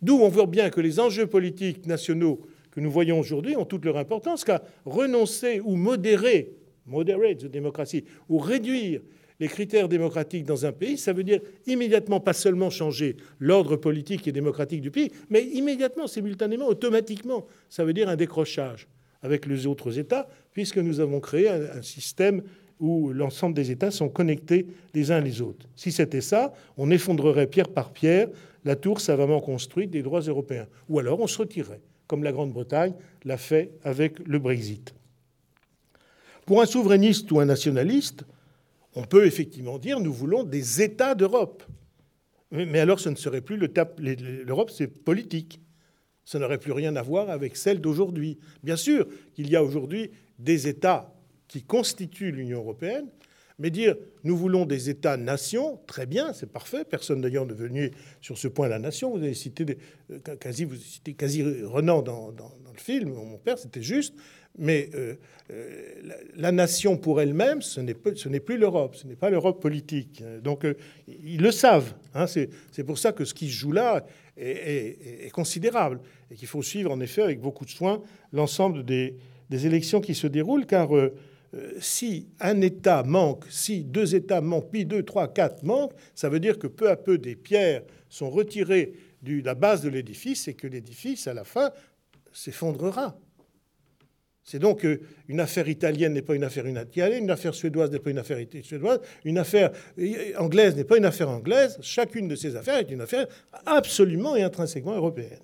D'où on voit bien que les enjeux politiques nationaux que nous voyons aujourd'hui ont toute leur importance, car renoncer ou modérer, moderate the démocratie, ou réduire les critères démocratiques dans un pays, ça veut dire immédiatement pas seulement changer l'ordre politique et démocratique du pays, mais immédiatement, simultanément, automatiquement, ça veut dire un décrochage avec les autres États, puisque nous avons créé un, système où l'ensemble des États sont connectés les uns les autres. Si c'était ça, on effondrerait pierre par pierre la tour savamment construite des droits européens. Ou alors on se retirerait, comme la Grande-Bretagne l'a fait avec le Brexit. Pour un souverainiste ou un nationaliste, on peut effectivement dire nous voulons des États d'Europe. Mais alors ce ne serait plus l'Europe, c'est politique. Ça n'aurait plus rien à voir avec celle d'aujourd'hui. Bien sûr qu'il y a aujourd'hui des États qui constituent l'Union européenne, mais dire nous voulons des États-nations, très bien, c'est parfait. Personne d'ailleurs ne venu sur ce point la nation. Vous avez cité euh, quasi, vous citez quasi Renan dans, le film. Mon père, c'était juste. Mais euh, euh, la, nation pour elle-même, ce n'est plus l'Europe, ce n'est pas l'Europe politique. Donc ils le savent. Hein. c'est pour ça que ce qui se joue là est, considérable et qu'il faut suivre en effet avec beaucoup de soin l'ensemble des, élections qui se déroulent, car si un État manque, si deux États manquent, puis deux, trois, quatre manquent, ça veut dire que peu à peu des pierres sont retirées de la base de l'édifice et que l'édifice, à la fin, s'effondrera. C'est donc euh, une affaire italienne n'est pas une affaire italienne, une affaire suédoise n'est pas une affaire suédoise, une affaire euh, anglaise n'est pas une affaire anglaise. Chacune de ces affaires est une affaire absolument et intrinsèquement européenne.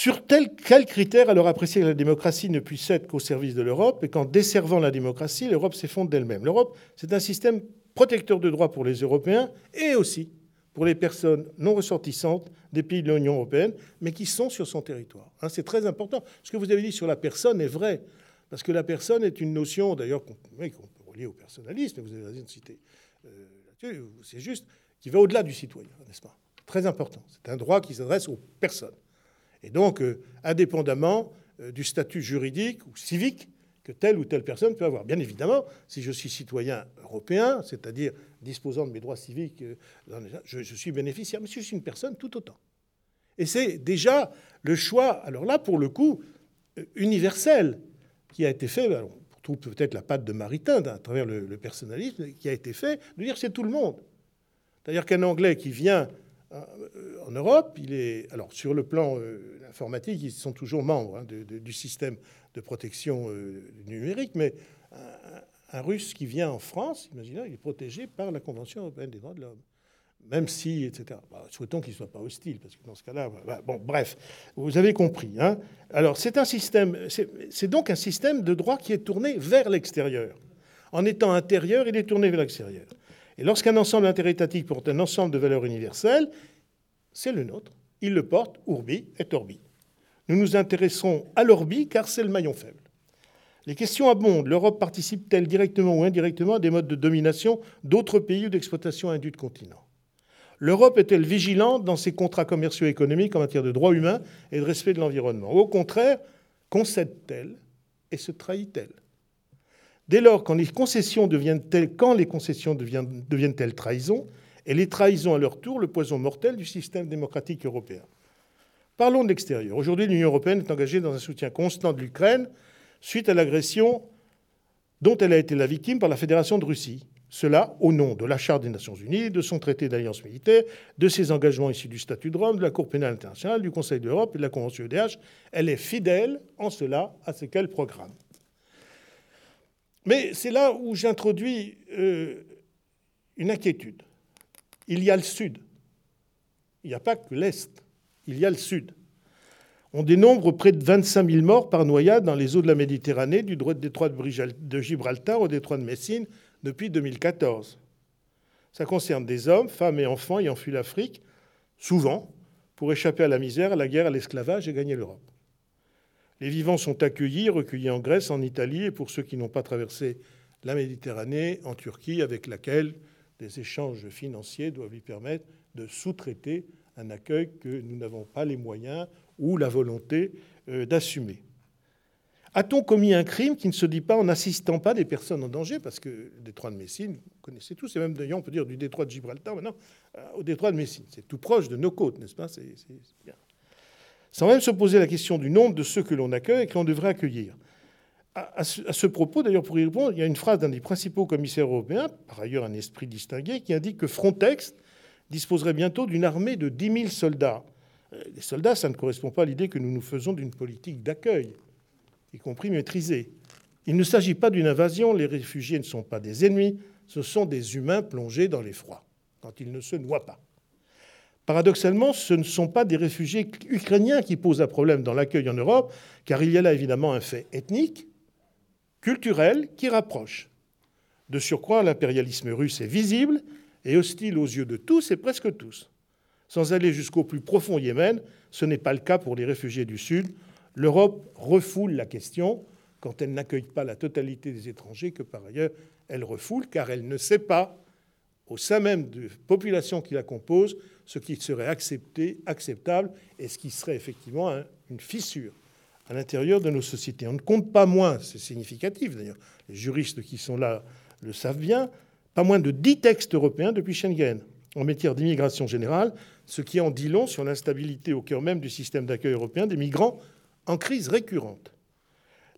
Sur tel, quel critère alors apprécier que la démocratie ne puisse être qu'au service de l'Europe et qu'en desservant la démocratie, l'Europe s'effondre d'elle-même L'Europe, c'est un système protecteur de droits pour les Européens et aussi pour les personnes non ressortissantes des pays de l'Union européenne, mais qui sont sur son territoire. Hein, c'est très important. Ce que vous avez dit sur la personne est vrai, parce que la personne est une notion, d'ailleurs, qu'on peut relier au personnalisme, vous avez raison de citer euh, c'est juste, qui va au-delà du citoyen, n'est-ce pas? Très important. C'est un droit qui s'adresse aux personnes. Et donc, euh, indépendamment euh, du statut juridique ou civique que telle ou telle personne peut avoir. Bien évidemment, si je suis citoyen européen, c'est-à-dire disposant de mes droits civiques, euh, je, suis bénéficiaire, mais je suis une personne tout autant. Et c'est déjà le choix, alors là, pour le coup, universel, qui a été fait, on trouve peut-être la patte de Maritain à travers le, personnalisme, qui a été fait, de dire c'est tout le monde. C'est-à-dire qu'un Anglais qui vient en Europe, il est. Alors, sur le plan informatique, ils sont toujours membres hein, du système de protection numérique, mais un Russe qui vient en France, imaginez, il est protégé par la Convention européenne des droits de l'homme. Même si, etc. Bah, souhaitons qu'il ne soit pas hostile, parce que dans ce cas-là, bah, bon, bref, vous avez compris. Hein. Alors, c'est un système, c'est donc un système de droit qui est tourné vers l'extérieur. En étant intérieur, il est tourné vers l'extérieur. Et lorsqu'un ensemble interétatique porte un ensemble de valeurs universelles, c'est le nôtre. Il le porte urbi et orbi. Nous nous intéressons à l'orbi car c'est le maillon faible. Les questions abondent. L'Europe participe-t-elle directement ou indirectement à des modes de domination d'autres pays ou d'exploitation indue de continent L'Europe est-elle vigilante dans ses contrats commerciaux et économiques en matière de droits humains et de respect de l'environnement? Au contraire, concède-t-elle et se trahit-elle? Dès lors, quand les concessions deviennent-elles, quand les concessions deviennent-elles trahison Et les trahisons à leur tour le poison mortel du système démocratique européen. Parlons de l'extérieur. Aujourd'hui, l'Union européenne est engagée dans un soutien constant de l'Ukraine suite à l'agression dont elle a été la victime par la Fédération de Russie. Cela au nom de la Charte des Nations Unies, de son traité d'alliance militaire, de ses engagements issus du statut de Rome, de la Cour pénale internationale, du Conseil d'Europe et de la Convention EDH. Elle est fidèle en cela à ce qu'elle programme. Mais c'est là où j'introduis euh, une inquiétude. Il y a le Sud. Il n'y a pas que l'Est. Il y a le Sud. On dénombre près de 25 000 morts par noyade dans les eaux de la Méditerranée, du détroit de Gibraltar au détroit de Messine depuis 2014. Ça concerne des hommes, femmes et enfants ayant fui l'Afrique, souvent pour échapper à la misère, à la guerre, à l'esclavage et gagner l'Europe. Les vivants sont accueillis, recueillis en Grèce, en Italie, et pour ceux qui n'ont pas traversé la Méditerranée, en Turquie, avec laquelle des échanges financiers doivent lui permettre de sous-traiter un accueil que nous n'avons pas les moyens ou la volonté euh, d'assumer. A-t-on commis un crime qui ne se dit pas en n'assistant pas des personnes en danger? Parce que le détroit de Messine, vous connaissez tous, et même d'ailleurs, on peut dire du détroit de Gibraltar maintenant, euh, au détroit de Messine. C'est tout proche de nos côtes, n'est-ce pas? Sans même se poser la question du nombre de ceux que l'on accueille et que l'on devrait accueillir. À, ce, propos, d'ailleurs, pour y répondre, il y a une phrase d'un des principaux commissaires européens, par ailleurs un esprit distingué, qui indique que Frontex disposerait bientôt d'une armée de 10 000 soldats. Euh, les soldats, ça ne correspond pas à l'idée que nous nous faisons d'une politique d'accueil y compris maîtrisée. Il ne s'agit pas d'une invasion, les réfugiés ne sont pas des ennemis, ce sont des humains plongés dans l'effroi, quand ils ne se noient pas. Paradoxalement, ce ne sont pas des réfugiés ukrainiens qui posent un problème dans l'accueil en Europe, car il y a là évidemment un fait ethnique, culturel, qui rapproche. De surcroît, l'impérialisme russe est visible et hostile aux yeux de tous et presque tous. Sans aller jusqu'au plus profond Yémen, ce n'est pas le cas pour les réfugiés du Sud, L'Europe refoule la question quand elle n'accueille pas la totalité des étrangers que par ailleurs elle refoule, car elle ne sait pas, au sein même de la population qui la compose, ce qui serait accepté, acceptable et ce qui serait effectivement une fissure à l'intérieur de nos sociétés. On ne compte pas moins, c'est significatif d'ailleurs, les juristes qui sont là le savent bien, pas moins de dix textes européens depuis Schengen en matière d'immigration générale, ce qui en dit long sur l'instabilité au cœur même du système d'accueil européen des migrants en crise récurrente.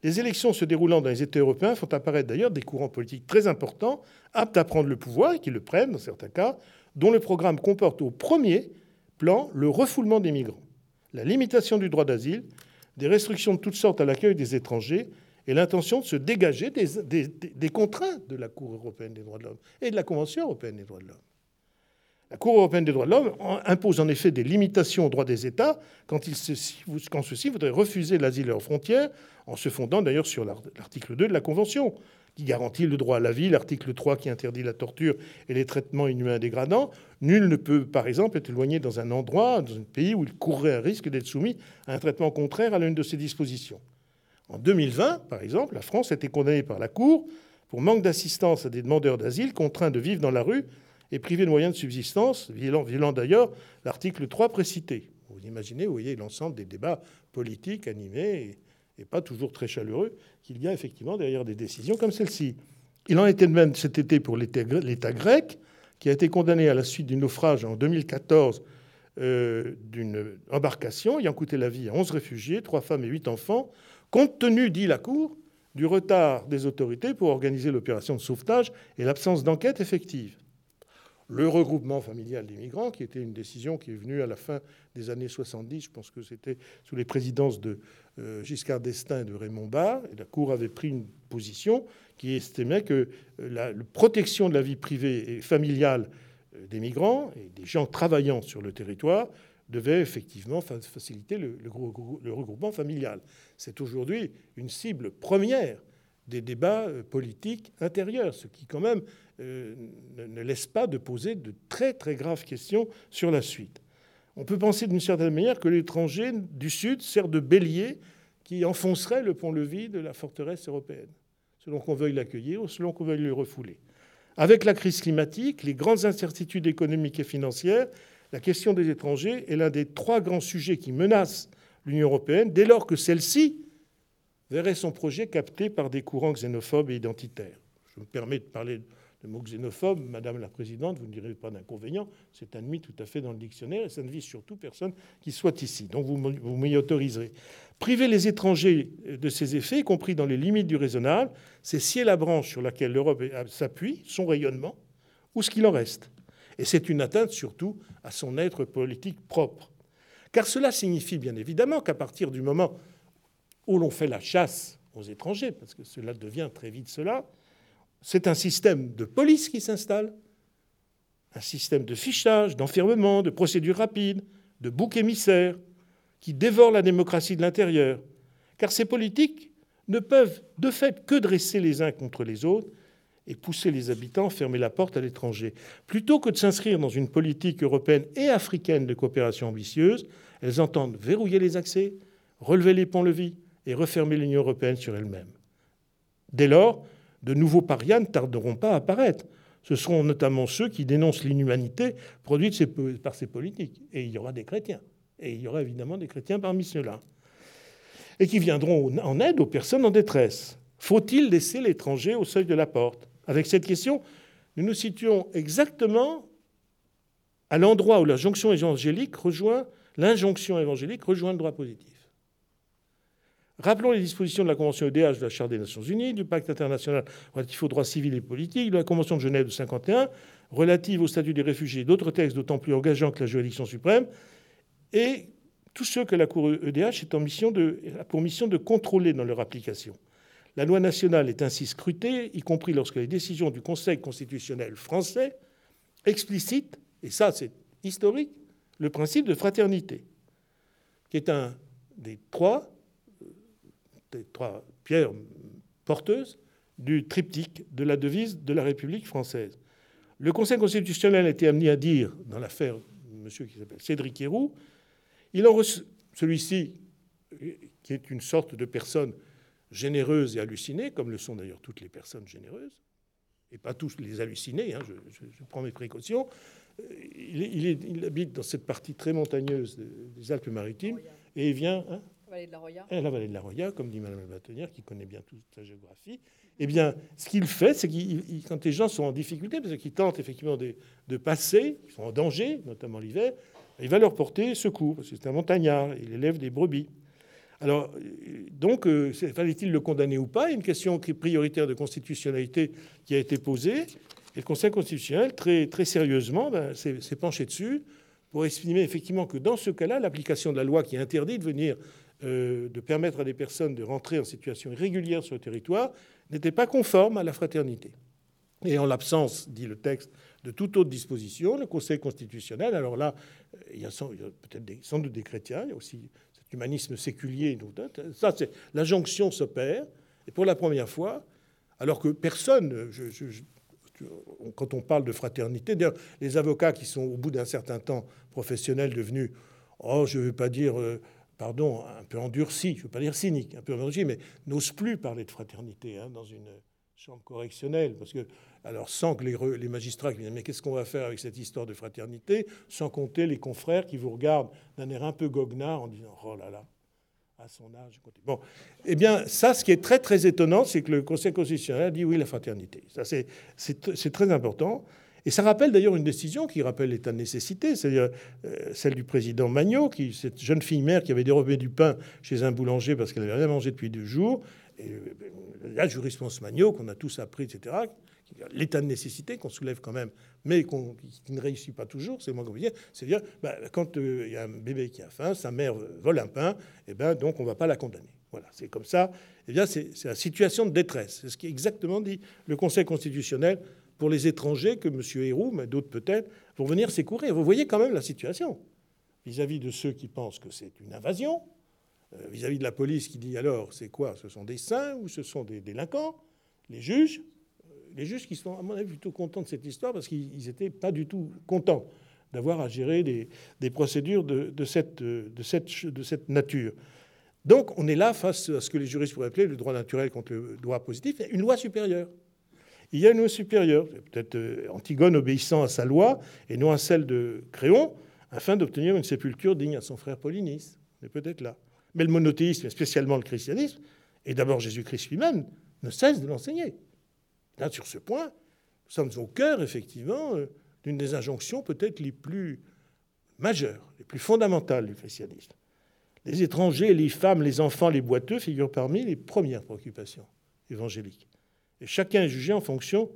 Les élections se déroulant dans les États européens font apparaître d'ailleurs des courants politiques très importants, aptes à prendre le pouvoir et qui le prennent dans certains cas, dont le programme comporte au premier plan le refoulement des migrants, la limitation du droit d'asile, des restrictions de toutes sortes à l'accueil des étrangers et l'intention de se dégager des, contraintes de la Cour européenne des droits de l'homme et de la Convention européenne des droits de l'homme. La Cour européenne des droits de l'homme impose en effet des limitations aux droits des États quand, ceux-ci voudraient refuser l'asile à leurs frontières, en se fondant d'ailleurs sur l'article 2 de la Convention, qui garantit le droit à la vie, l'article 3 qui interdit la torture et les traitements inhumains dégradants. Nul ne peut, par exemple, être éloigné dans un endroit, dans un pays où il courrait un risque d'être soumis à un traitement contraire à l'une de ces dispositions. En 2020, par exemple, la France a été condamnée par la Cour pour manque d'assistance à des demandeurs d'asile contraints de vivre dans la rue et privé de moyens de subsistance, violant, d'ailleurs l'article 3 précité. Vous imaginez, vous voyez l'ensemble des débats politiques animés et, pas toujours très chaleureux qu'il y a effectivement derrière des décisions comme celle-ci. Il en était de même cet été pour l'État grec, qui a été condamné à la suite du naufrage en 2014 euh, d'une embarcation ayant coûté la vie à 11 réfugiés, 3 femmes et 8 enfants, compte tenu, dit la Cour, du retard des autorités pour organiser l'opération de sauvetage et l'absence d'enquête effective le regroupement familial des migrants, qui était une décision qui est venue à la fin des années 70, je pense que c'était sous les présidences de euh, Giscard d'Estaing et de Raymond Barre, la Cour avait pris une position qui estimait que euh, la, protection de la vie privée et familiale euh, des migrants et des gens travaillant sur le territoire devait effectivement faciliter le regroupement familial. C'est aujourd'hui une cible première des débats politiques intérieurs, ce qui quand même euh, ne laisse pas de poser de très très graves questions sur la suite. On peut penser d'une certaine manière que l'étranger du Sud sert de bélier qui enfoncerait le pont-levis de la forteresse européenne, selon qu'on veuille l'accueillir ou selon qu'on veuille le refouler. Avec la crise climatique, les grandes incertitudes économiques et financières, la question des étrangers est l'un des trois grands sujets qui menacent l'Union européenne dès lors que celle-ci verrait son projet capté par des courants xénophobes et identitaires. Je me permets de parler le mot xénophobe, Madame la Présidente, vous ne direz pas d'inconvénient, c'est admis tout à fait dans le dictionnaire et ça ne vise surtout personne qui soit ici. Donc vous m'y autoriserez. Priver les étrangers de ces effets, y compris dans les limites du raisonnable, c'est scier la branche sur laquelle l'Europe s'appuie, son rayonnement, ou ce qu'il en reste. Et c'est une atteinte surtout à son être politique propre. Car cela signifie bien évidemment qu'à partir du moment où l'on fait la chasse aux étrangers, parce que cela devient très vite cela, c'est un système de police qui s'installe, un système de fichage, d'enfermement, de procédures rapides, de boucs émissaires, qui dévore la démocratie de l'intérieur. Car ces politiques ne peuvent de fait que dresser les uns contre les autres et pousser les habitants à fermer la porte à l'étranger. Plutôt que de s'inscrire dans une politique européenne et africaine de coopération ambitieuse, elles entendent verrouiller les accès, relever les ponts-levis et refermer l'Union européenne sur elle-même. Dès lors, de nouveaux parias ne tarderont pas à apparaître. ce seront notamment ceux qui dénoncent l'inhumanité produite par ces politiques. Et il y aura des chrétiens. Et il y aura évidemment des chrétiens parmi ceux-là. Et qui viendront en aide aux personnes en détresse. Faut-il laisser l'étranger au seuil de la porte? Avec cette question, nous nous situons exactement à l'endroit où la évangélique rejoint l'injonction évangélique rejoint le droit positif. Rappelons les dispositions de la Convention EDH de la Charte des Nations Unies, du Pacte international relatif aux droits civils et politiques, de la Convention de Genève de 51 relative au statut des réfugiés d'autres textes d'autant plus engageants que la juridiction suprême, et tous ceux que la Cour EDH est en mission a pour mission de contrôler dans leur application. La loi nationale est ainsi scrutée, y compris lorsque les décisions du Conseil constitutionnel français explicitent, et ça c'est historique, le principe de fraternité, qui est un des trois des trois pierres porteuses du triptyque de la devise de la République française. Le Conseil constitutionnel a été amené à dire, dans l'affaire monsieur qui s'appelle Cédric Héroux, il en celui-ci, qui est une sorte de personne généreuse et hallucinée, comme le sont d'ailleurs toutes les personnes généreuses, et pas tous les hallucinés, hein, je, prends mes précautions, il, habite dans cette partie très montagneuse des Alpes-Maritimes, et il vient... Hein, de la la vallée de la Roya, comme dit Mme Batenière, qui connaît bien toute sa géographie. Eh bien, ce qu'il fait, c'est que quand les gens sont en difficulté, parce qu'ils tentent effectivement de, passer, ils sont en danger, notamment l'hiver, il va leur porter secours, parce que c'est un montagnard, il élève des brebis. Alors, donc, euh, fallait-il le condamner ou pas? Une question prioritaire de constitutionnalité qui a été posée. Et le Conseil constitutionnel, très, très sérieusement, ben, s'est penché dessus pour estimer effectivement que dans ce cas-là, l'application de la loi qui interdit de venir de permettre à des personnes de rentrer en situation irrégulière sur le territoire n'était pas conforme à la fraternité. Et en l'absence, dit le texte, de toute autre disposition, le Conseil constitutionnel, alors là, il y a, peut-être sans doute des chrétiens, il y a aussi cet humanisme séculier, ça c'est la jonction s'opère, et pour la première fois, alors que personne, quand on parle de fraternité, d'ailleurs les avocats qui sont au bout d'un certain temps professionnels devenus, oh je ne veux pas dire euh, pardon, un peu endurci, je ne veux pas dire cynique, un peu endurci, mais n'ose plus parler de fraternité hein, dans une chambre correctionnelle, parce que, alors sans que les, magistrats qui disent mais qu'est-ce qu'on va faire avec cette histoire de fraternité, sans compter les confrères qui vous regardent d'un air un peu goguenard en disant oh là là, à son âge. Bon, eh bien, ça, ce qui est très très étonnant, c'est que le Conseil constitutionnel a dit oui la fraternité. Ça, c'est très important. Et ça rappelle d'ailleurs une décision qui rappelle l'état de nécessité, c'est-à-dire euh, celle du président Magnot, qui, cette jeune fille mère qui avait dérobé du pain chez un boulanger parce qu'elle n'avait rien mangé depuis deux jours. Et euh, la jurisprudence Magnot, qu'on a tous appris, etc., l'état de nécessité qu'on soulève quand même, mais qui ne réussit pas toujours, c'est moins compliqué, c'est-à-dire bah, quand euh, il y a un bébé qui a faim, sa mère vole un pain, et ben donc on ne va pas la condamner. Voilà, c'est comme ça. Eh bien, c'est la situation de détresse. C'est ce qui est exactement dit le Conseil constitutionnel pour les étrangers que M. Héroux, mais d'autres peut-être, vont venir secourir. Vous voyez quand même la situation vis-à-vis de ceux qui pensent que c'est une invasion, euh, vis-à-vis de la police qui dit alors c'est quoi Ce sont des saints ou ce sont des délinquants? Les juges, euh, les juges qui sont à mon avis plutôt contents de cette histoire parce qu'ils n'étaient pas du tout contents d'avoir à gérer des, procédures de, cette, cette, de cette nature. Donc on est là face à ce que les juristes pourraient appeler le droit naturel contre le droit positif, une loi supérieure. Il y a une loi supérieure, peut-être euh, Antigone obéissant à sa loi et non à celle de Créon, afin d'obtenir une sépulture digne à son frère Polynice. Mais peut-être là. Mais le monothéisme, et spécialement le christianisme, et d'abord Jésus-Christ lui-même, ne cesse de l'enseigner. Là, sur ce point, nous sommes au cœur, effectivement, euh, d'une des injonctions peut-être les plus majeures, les plus fondamentales du christianisme. Les étrangers, les femmes, les enfants, les boiteux figurent parmi les premières préoccupations évangéliques. Et chacun est jugé en fonction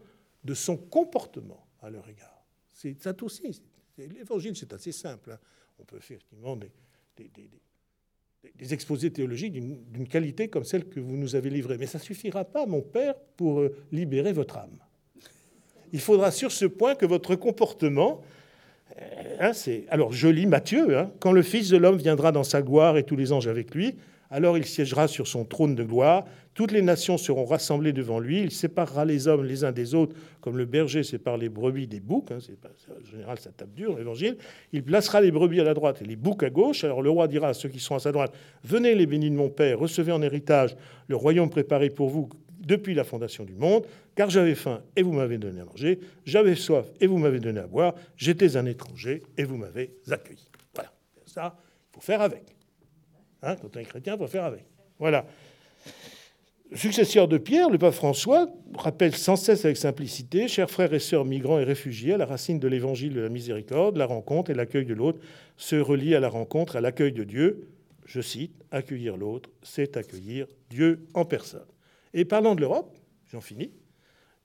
de son comportement à leur égard. C'est ça aussi. L'évangile, c'est assez simple. Hein. On peut faire effectivement des, exposés théologiques d'une qualité comme celle que vous nous avez livrée. Mais ça ne suffira pas, mon Père, pour euh, libérer votre âme. Il faudra sur ce point que votre comportement. Euh, hein, alors je lis Matthieu. Hein, quand le Fils de l'homme viendra dans sa gloire et tous les anges avec lui, alors il siégera sur son trône de gloire. Toutes les nations seront rassemblées devant lui. Il séparera les hommes les uns des autres, comme le berger sépare les brebis des boucs. Hein, en général, ça tape dur l'évangile. Il placera les brebis à la droite et les boucs à gauche. Alors le roi dira à ceux qui sont à sa droite Venez, les bénis de mon Père, recevez en héritage le royaume préparé pour vous depuis la fondation du monde, car j'avais faim et vous m'avez donné à manger, j'avais soif et vous m'avez donné à boire, j'étais un étranger et vous m'avez accueilli. Voilà, ça, il faut faire avec. Hein, quand on est chrétien, il faut faire avec. Voilà. Successeur de Pierre, le pape François, rappelle sans cesse avec simplicité, chers frères et sœurs migrants et réfugiés, à la racine de l'évangile de la miséricorde, la rencontre et l'accueil de l'autre se relient à la rencontre, à l'accueil de Dieu. Je cite, accueillir l'autre, c'est accueillir Dieu en personne. Et parlant de l'Europe, j'en finis,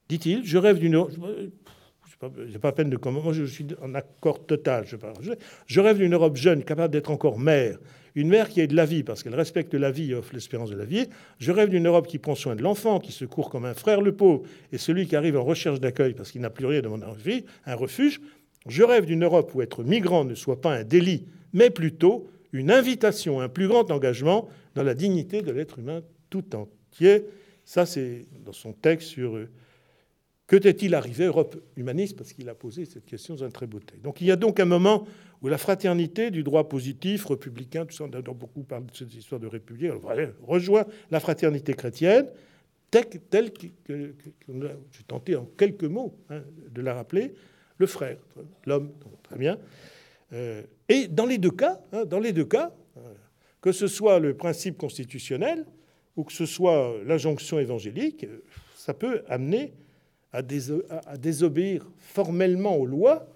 dit-il, je rêve d'une N'ai pas peine de comment. Moi, je suis en accord total. Je, rêve d'une Europe jeune, capable d'être encore mère, une mère qui ait de la vie, parce qu'elle respecte la vie et offre l'espérance de la vie. Je rêve d'une Europe qui prend soin de l'enfant, qui secourt comme un frère le pauvre, et celui qui arrive en recherche d'accueil parce qu'il n'a plus rien à demander un refuge. Je rêve d'une Europe où être migrant ne soit pas un délit, mais plutôt une invitation, un plus grand engagement dans la dignité de l'être humain tout entier. Ça, c'est dans son texte sur euh, que t'est-il arrivé, Europe humaniste, parce qu'il a posé cette question dans un très beau texte. Donc il y a donc un moment où la fraternité du droit positif, républicain, tout ça, on a beaucoup parlé de cette histoire de république, rejoint la fraternité chrétienne, telle que, j'ai tenté en quelques mots hein, de la rappeler, le frère, l'homme, très bien. Euh, et dans les deux cas, hein, dans les deux cas, euh, que ce soit le principe constitutionnel ou que ce soit l'injonction évangélique, ça peut amener à, désobéir formellement aux lois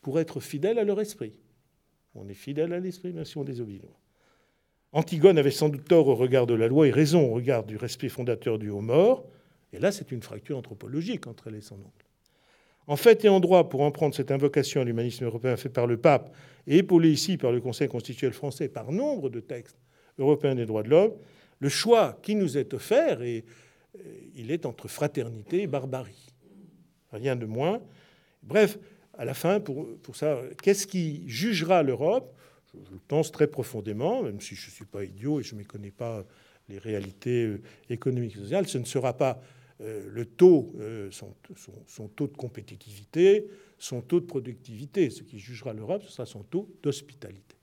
pour être fidèle à leur esprit. On est fidèle à l'esprit, même si on désobéit. Antigone avait sans doute tort au regard de la loi et raison au regard du respect fondateur du haut mort. Et là, c'est une fracture anthropologique entre elle et son oncle. En fait et en droit, pour en prendre cette invocation à l'humanisme européen fait par le pape et épaulé ici par le Conseil constitutionnel français par nombre de textes européens des droits de l'homme, le choix qui nous est offert, et il est entre fraternité et barbarie. Rien de moins. Bref, à la fin, pour, ça, qu'est-ce qui jugera l'Europe? Je, pense très profondément, même si je ne suis pas idiot et je ne méconnais pas les réalités euh, économiques et sociales, ce ne sera pas euh, le taux, euh, son, taux de compétitivité, son taux de productivité. Ce qui jugera l'Europe, ce sera son taux d'hospitalité.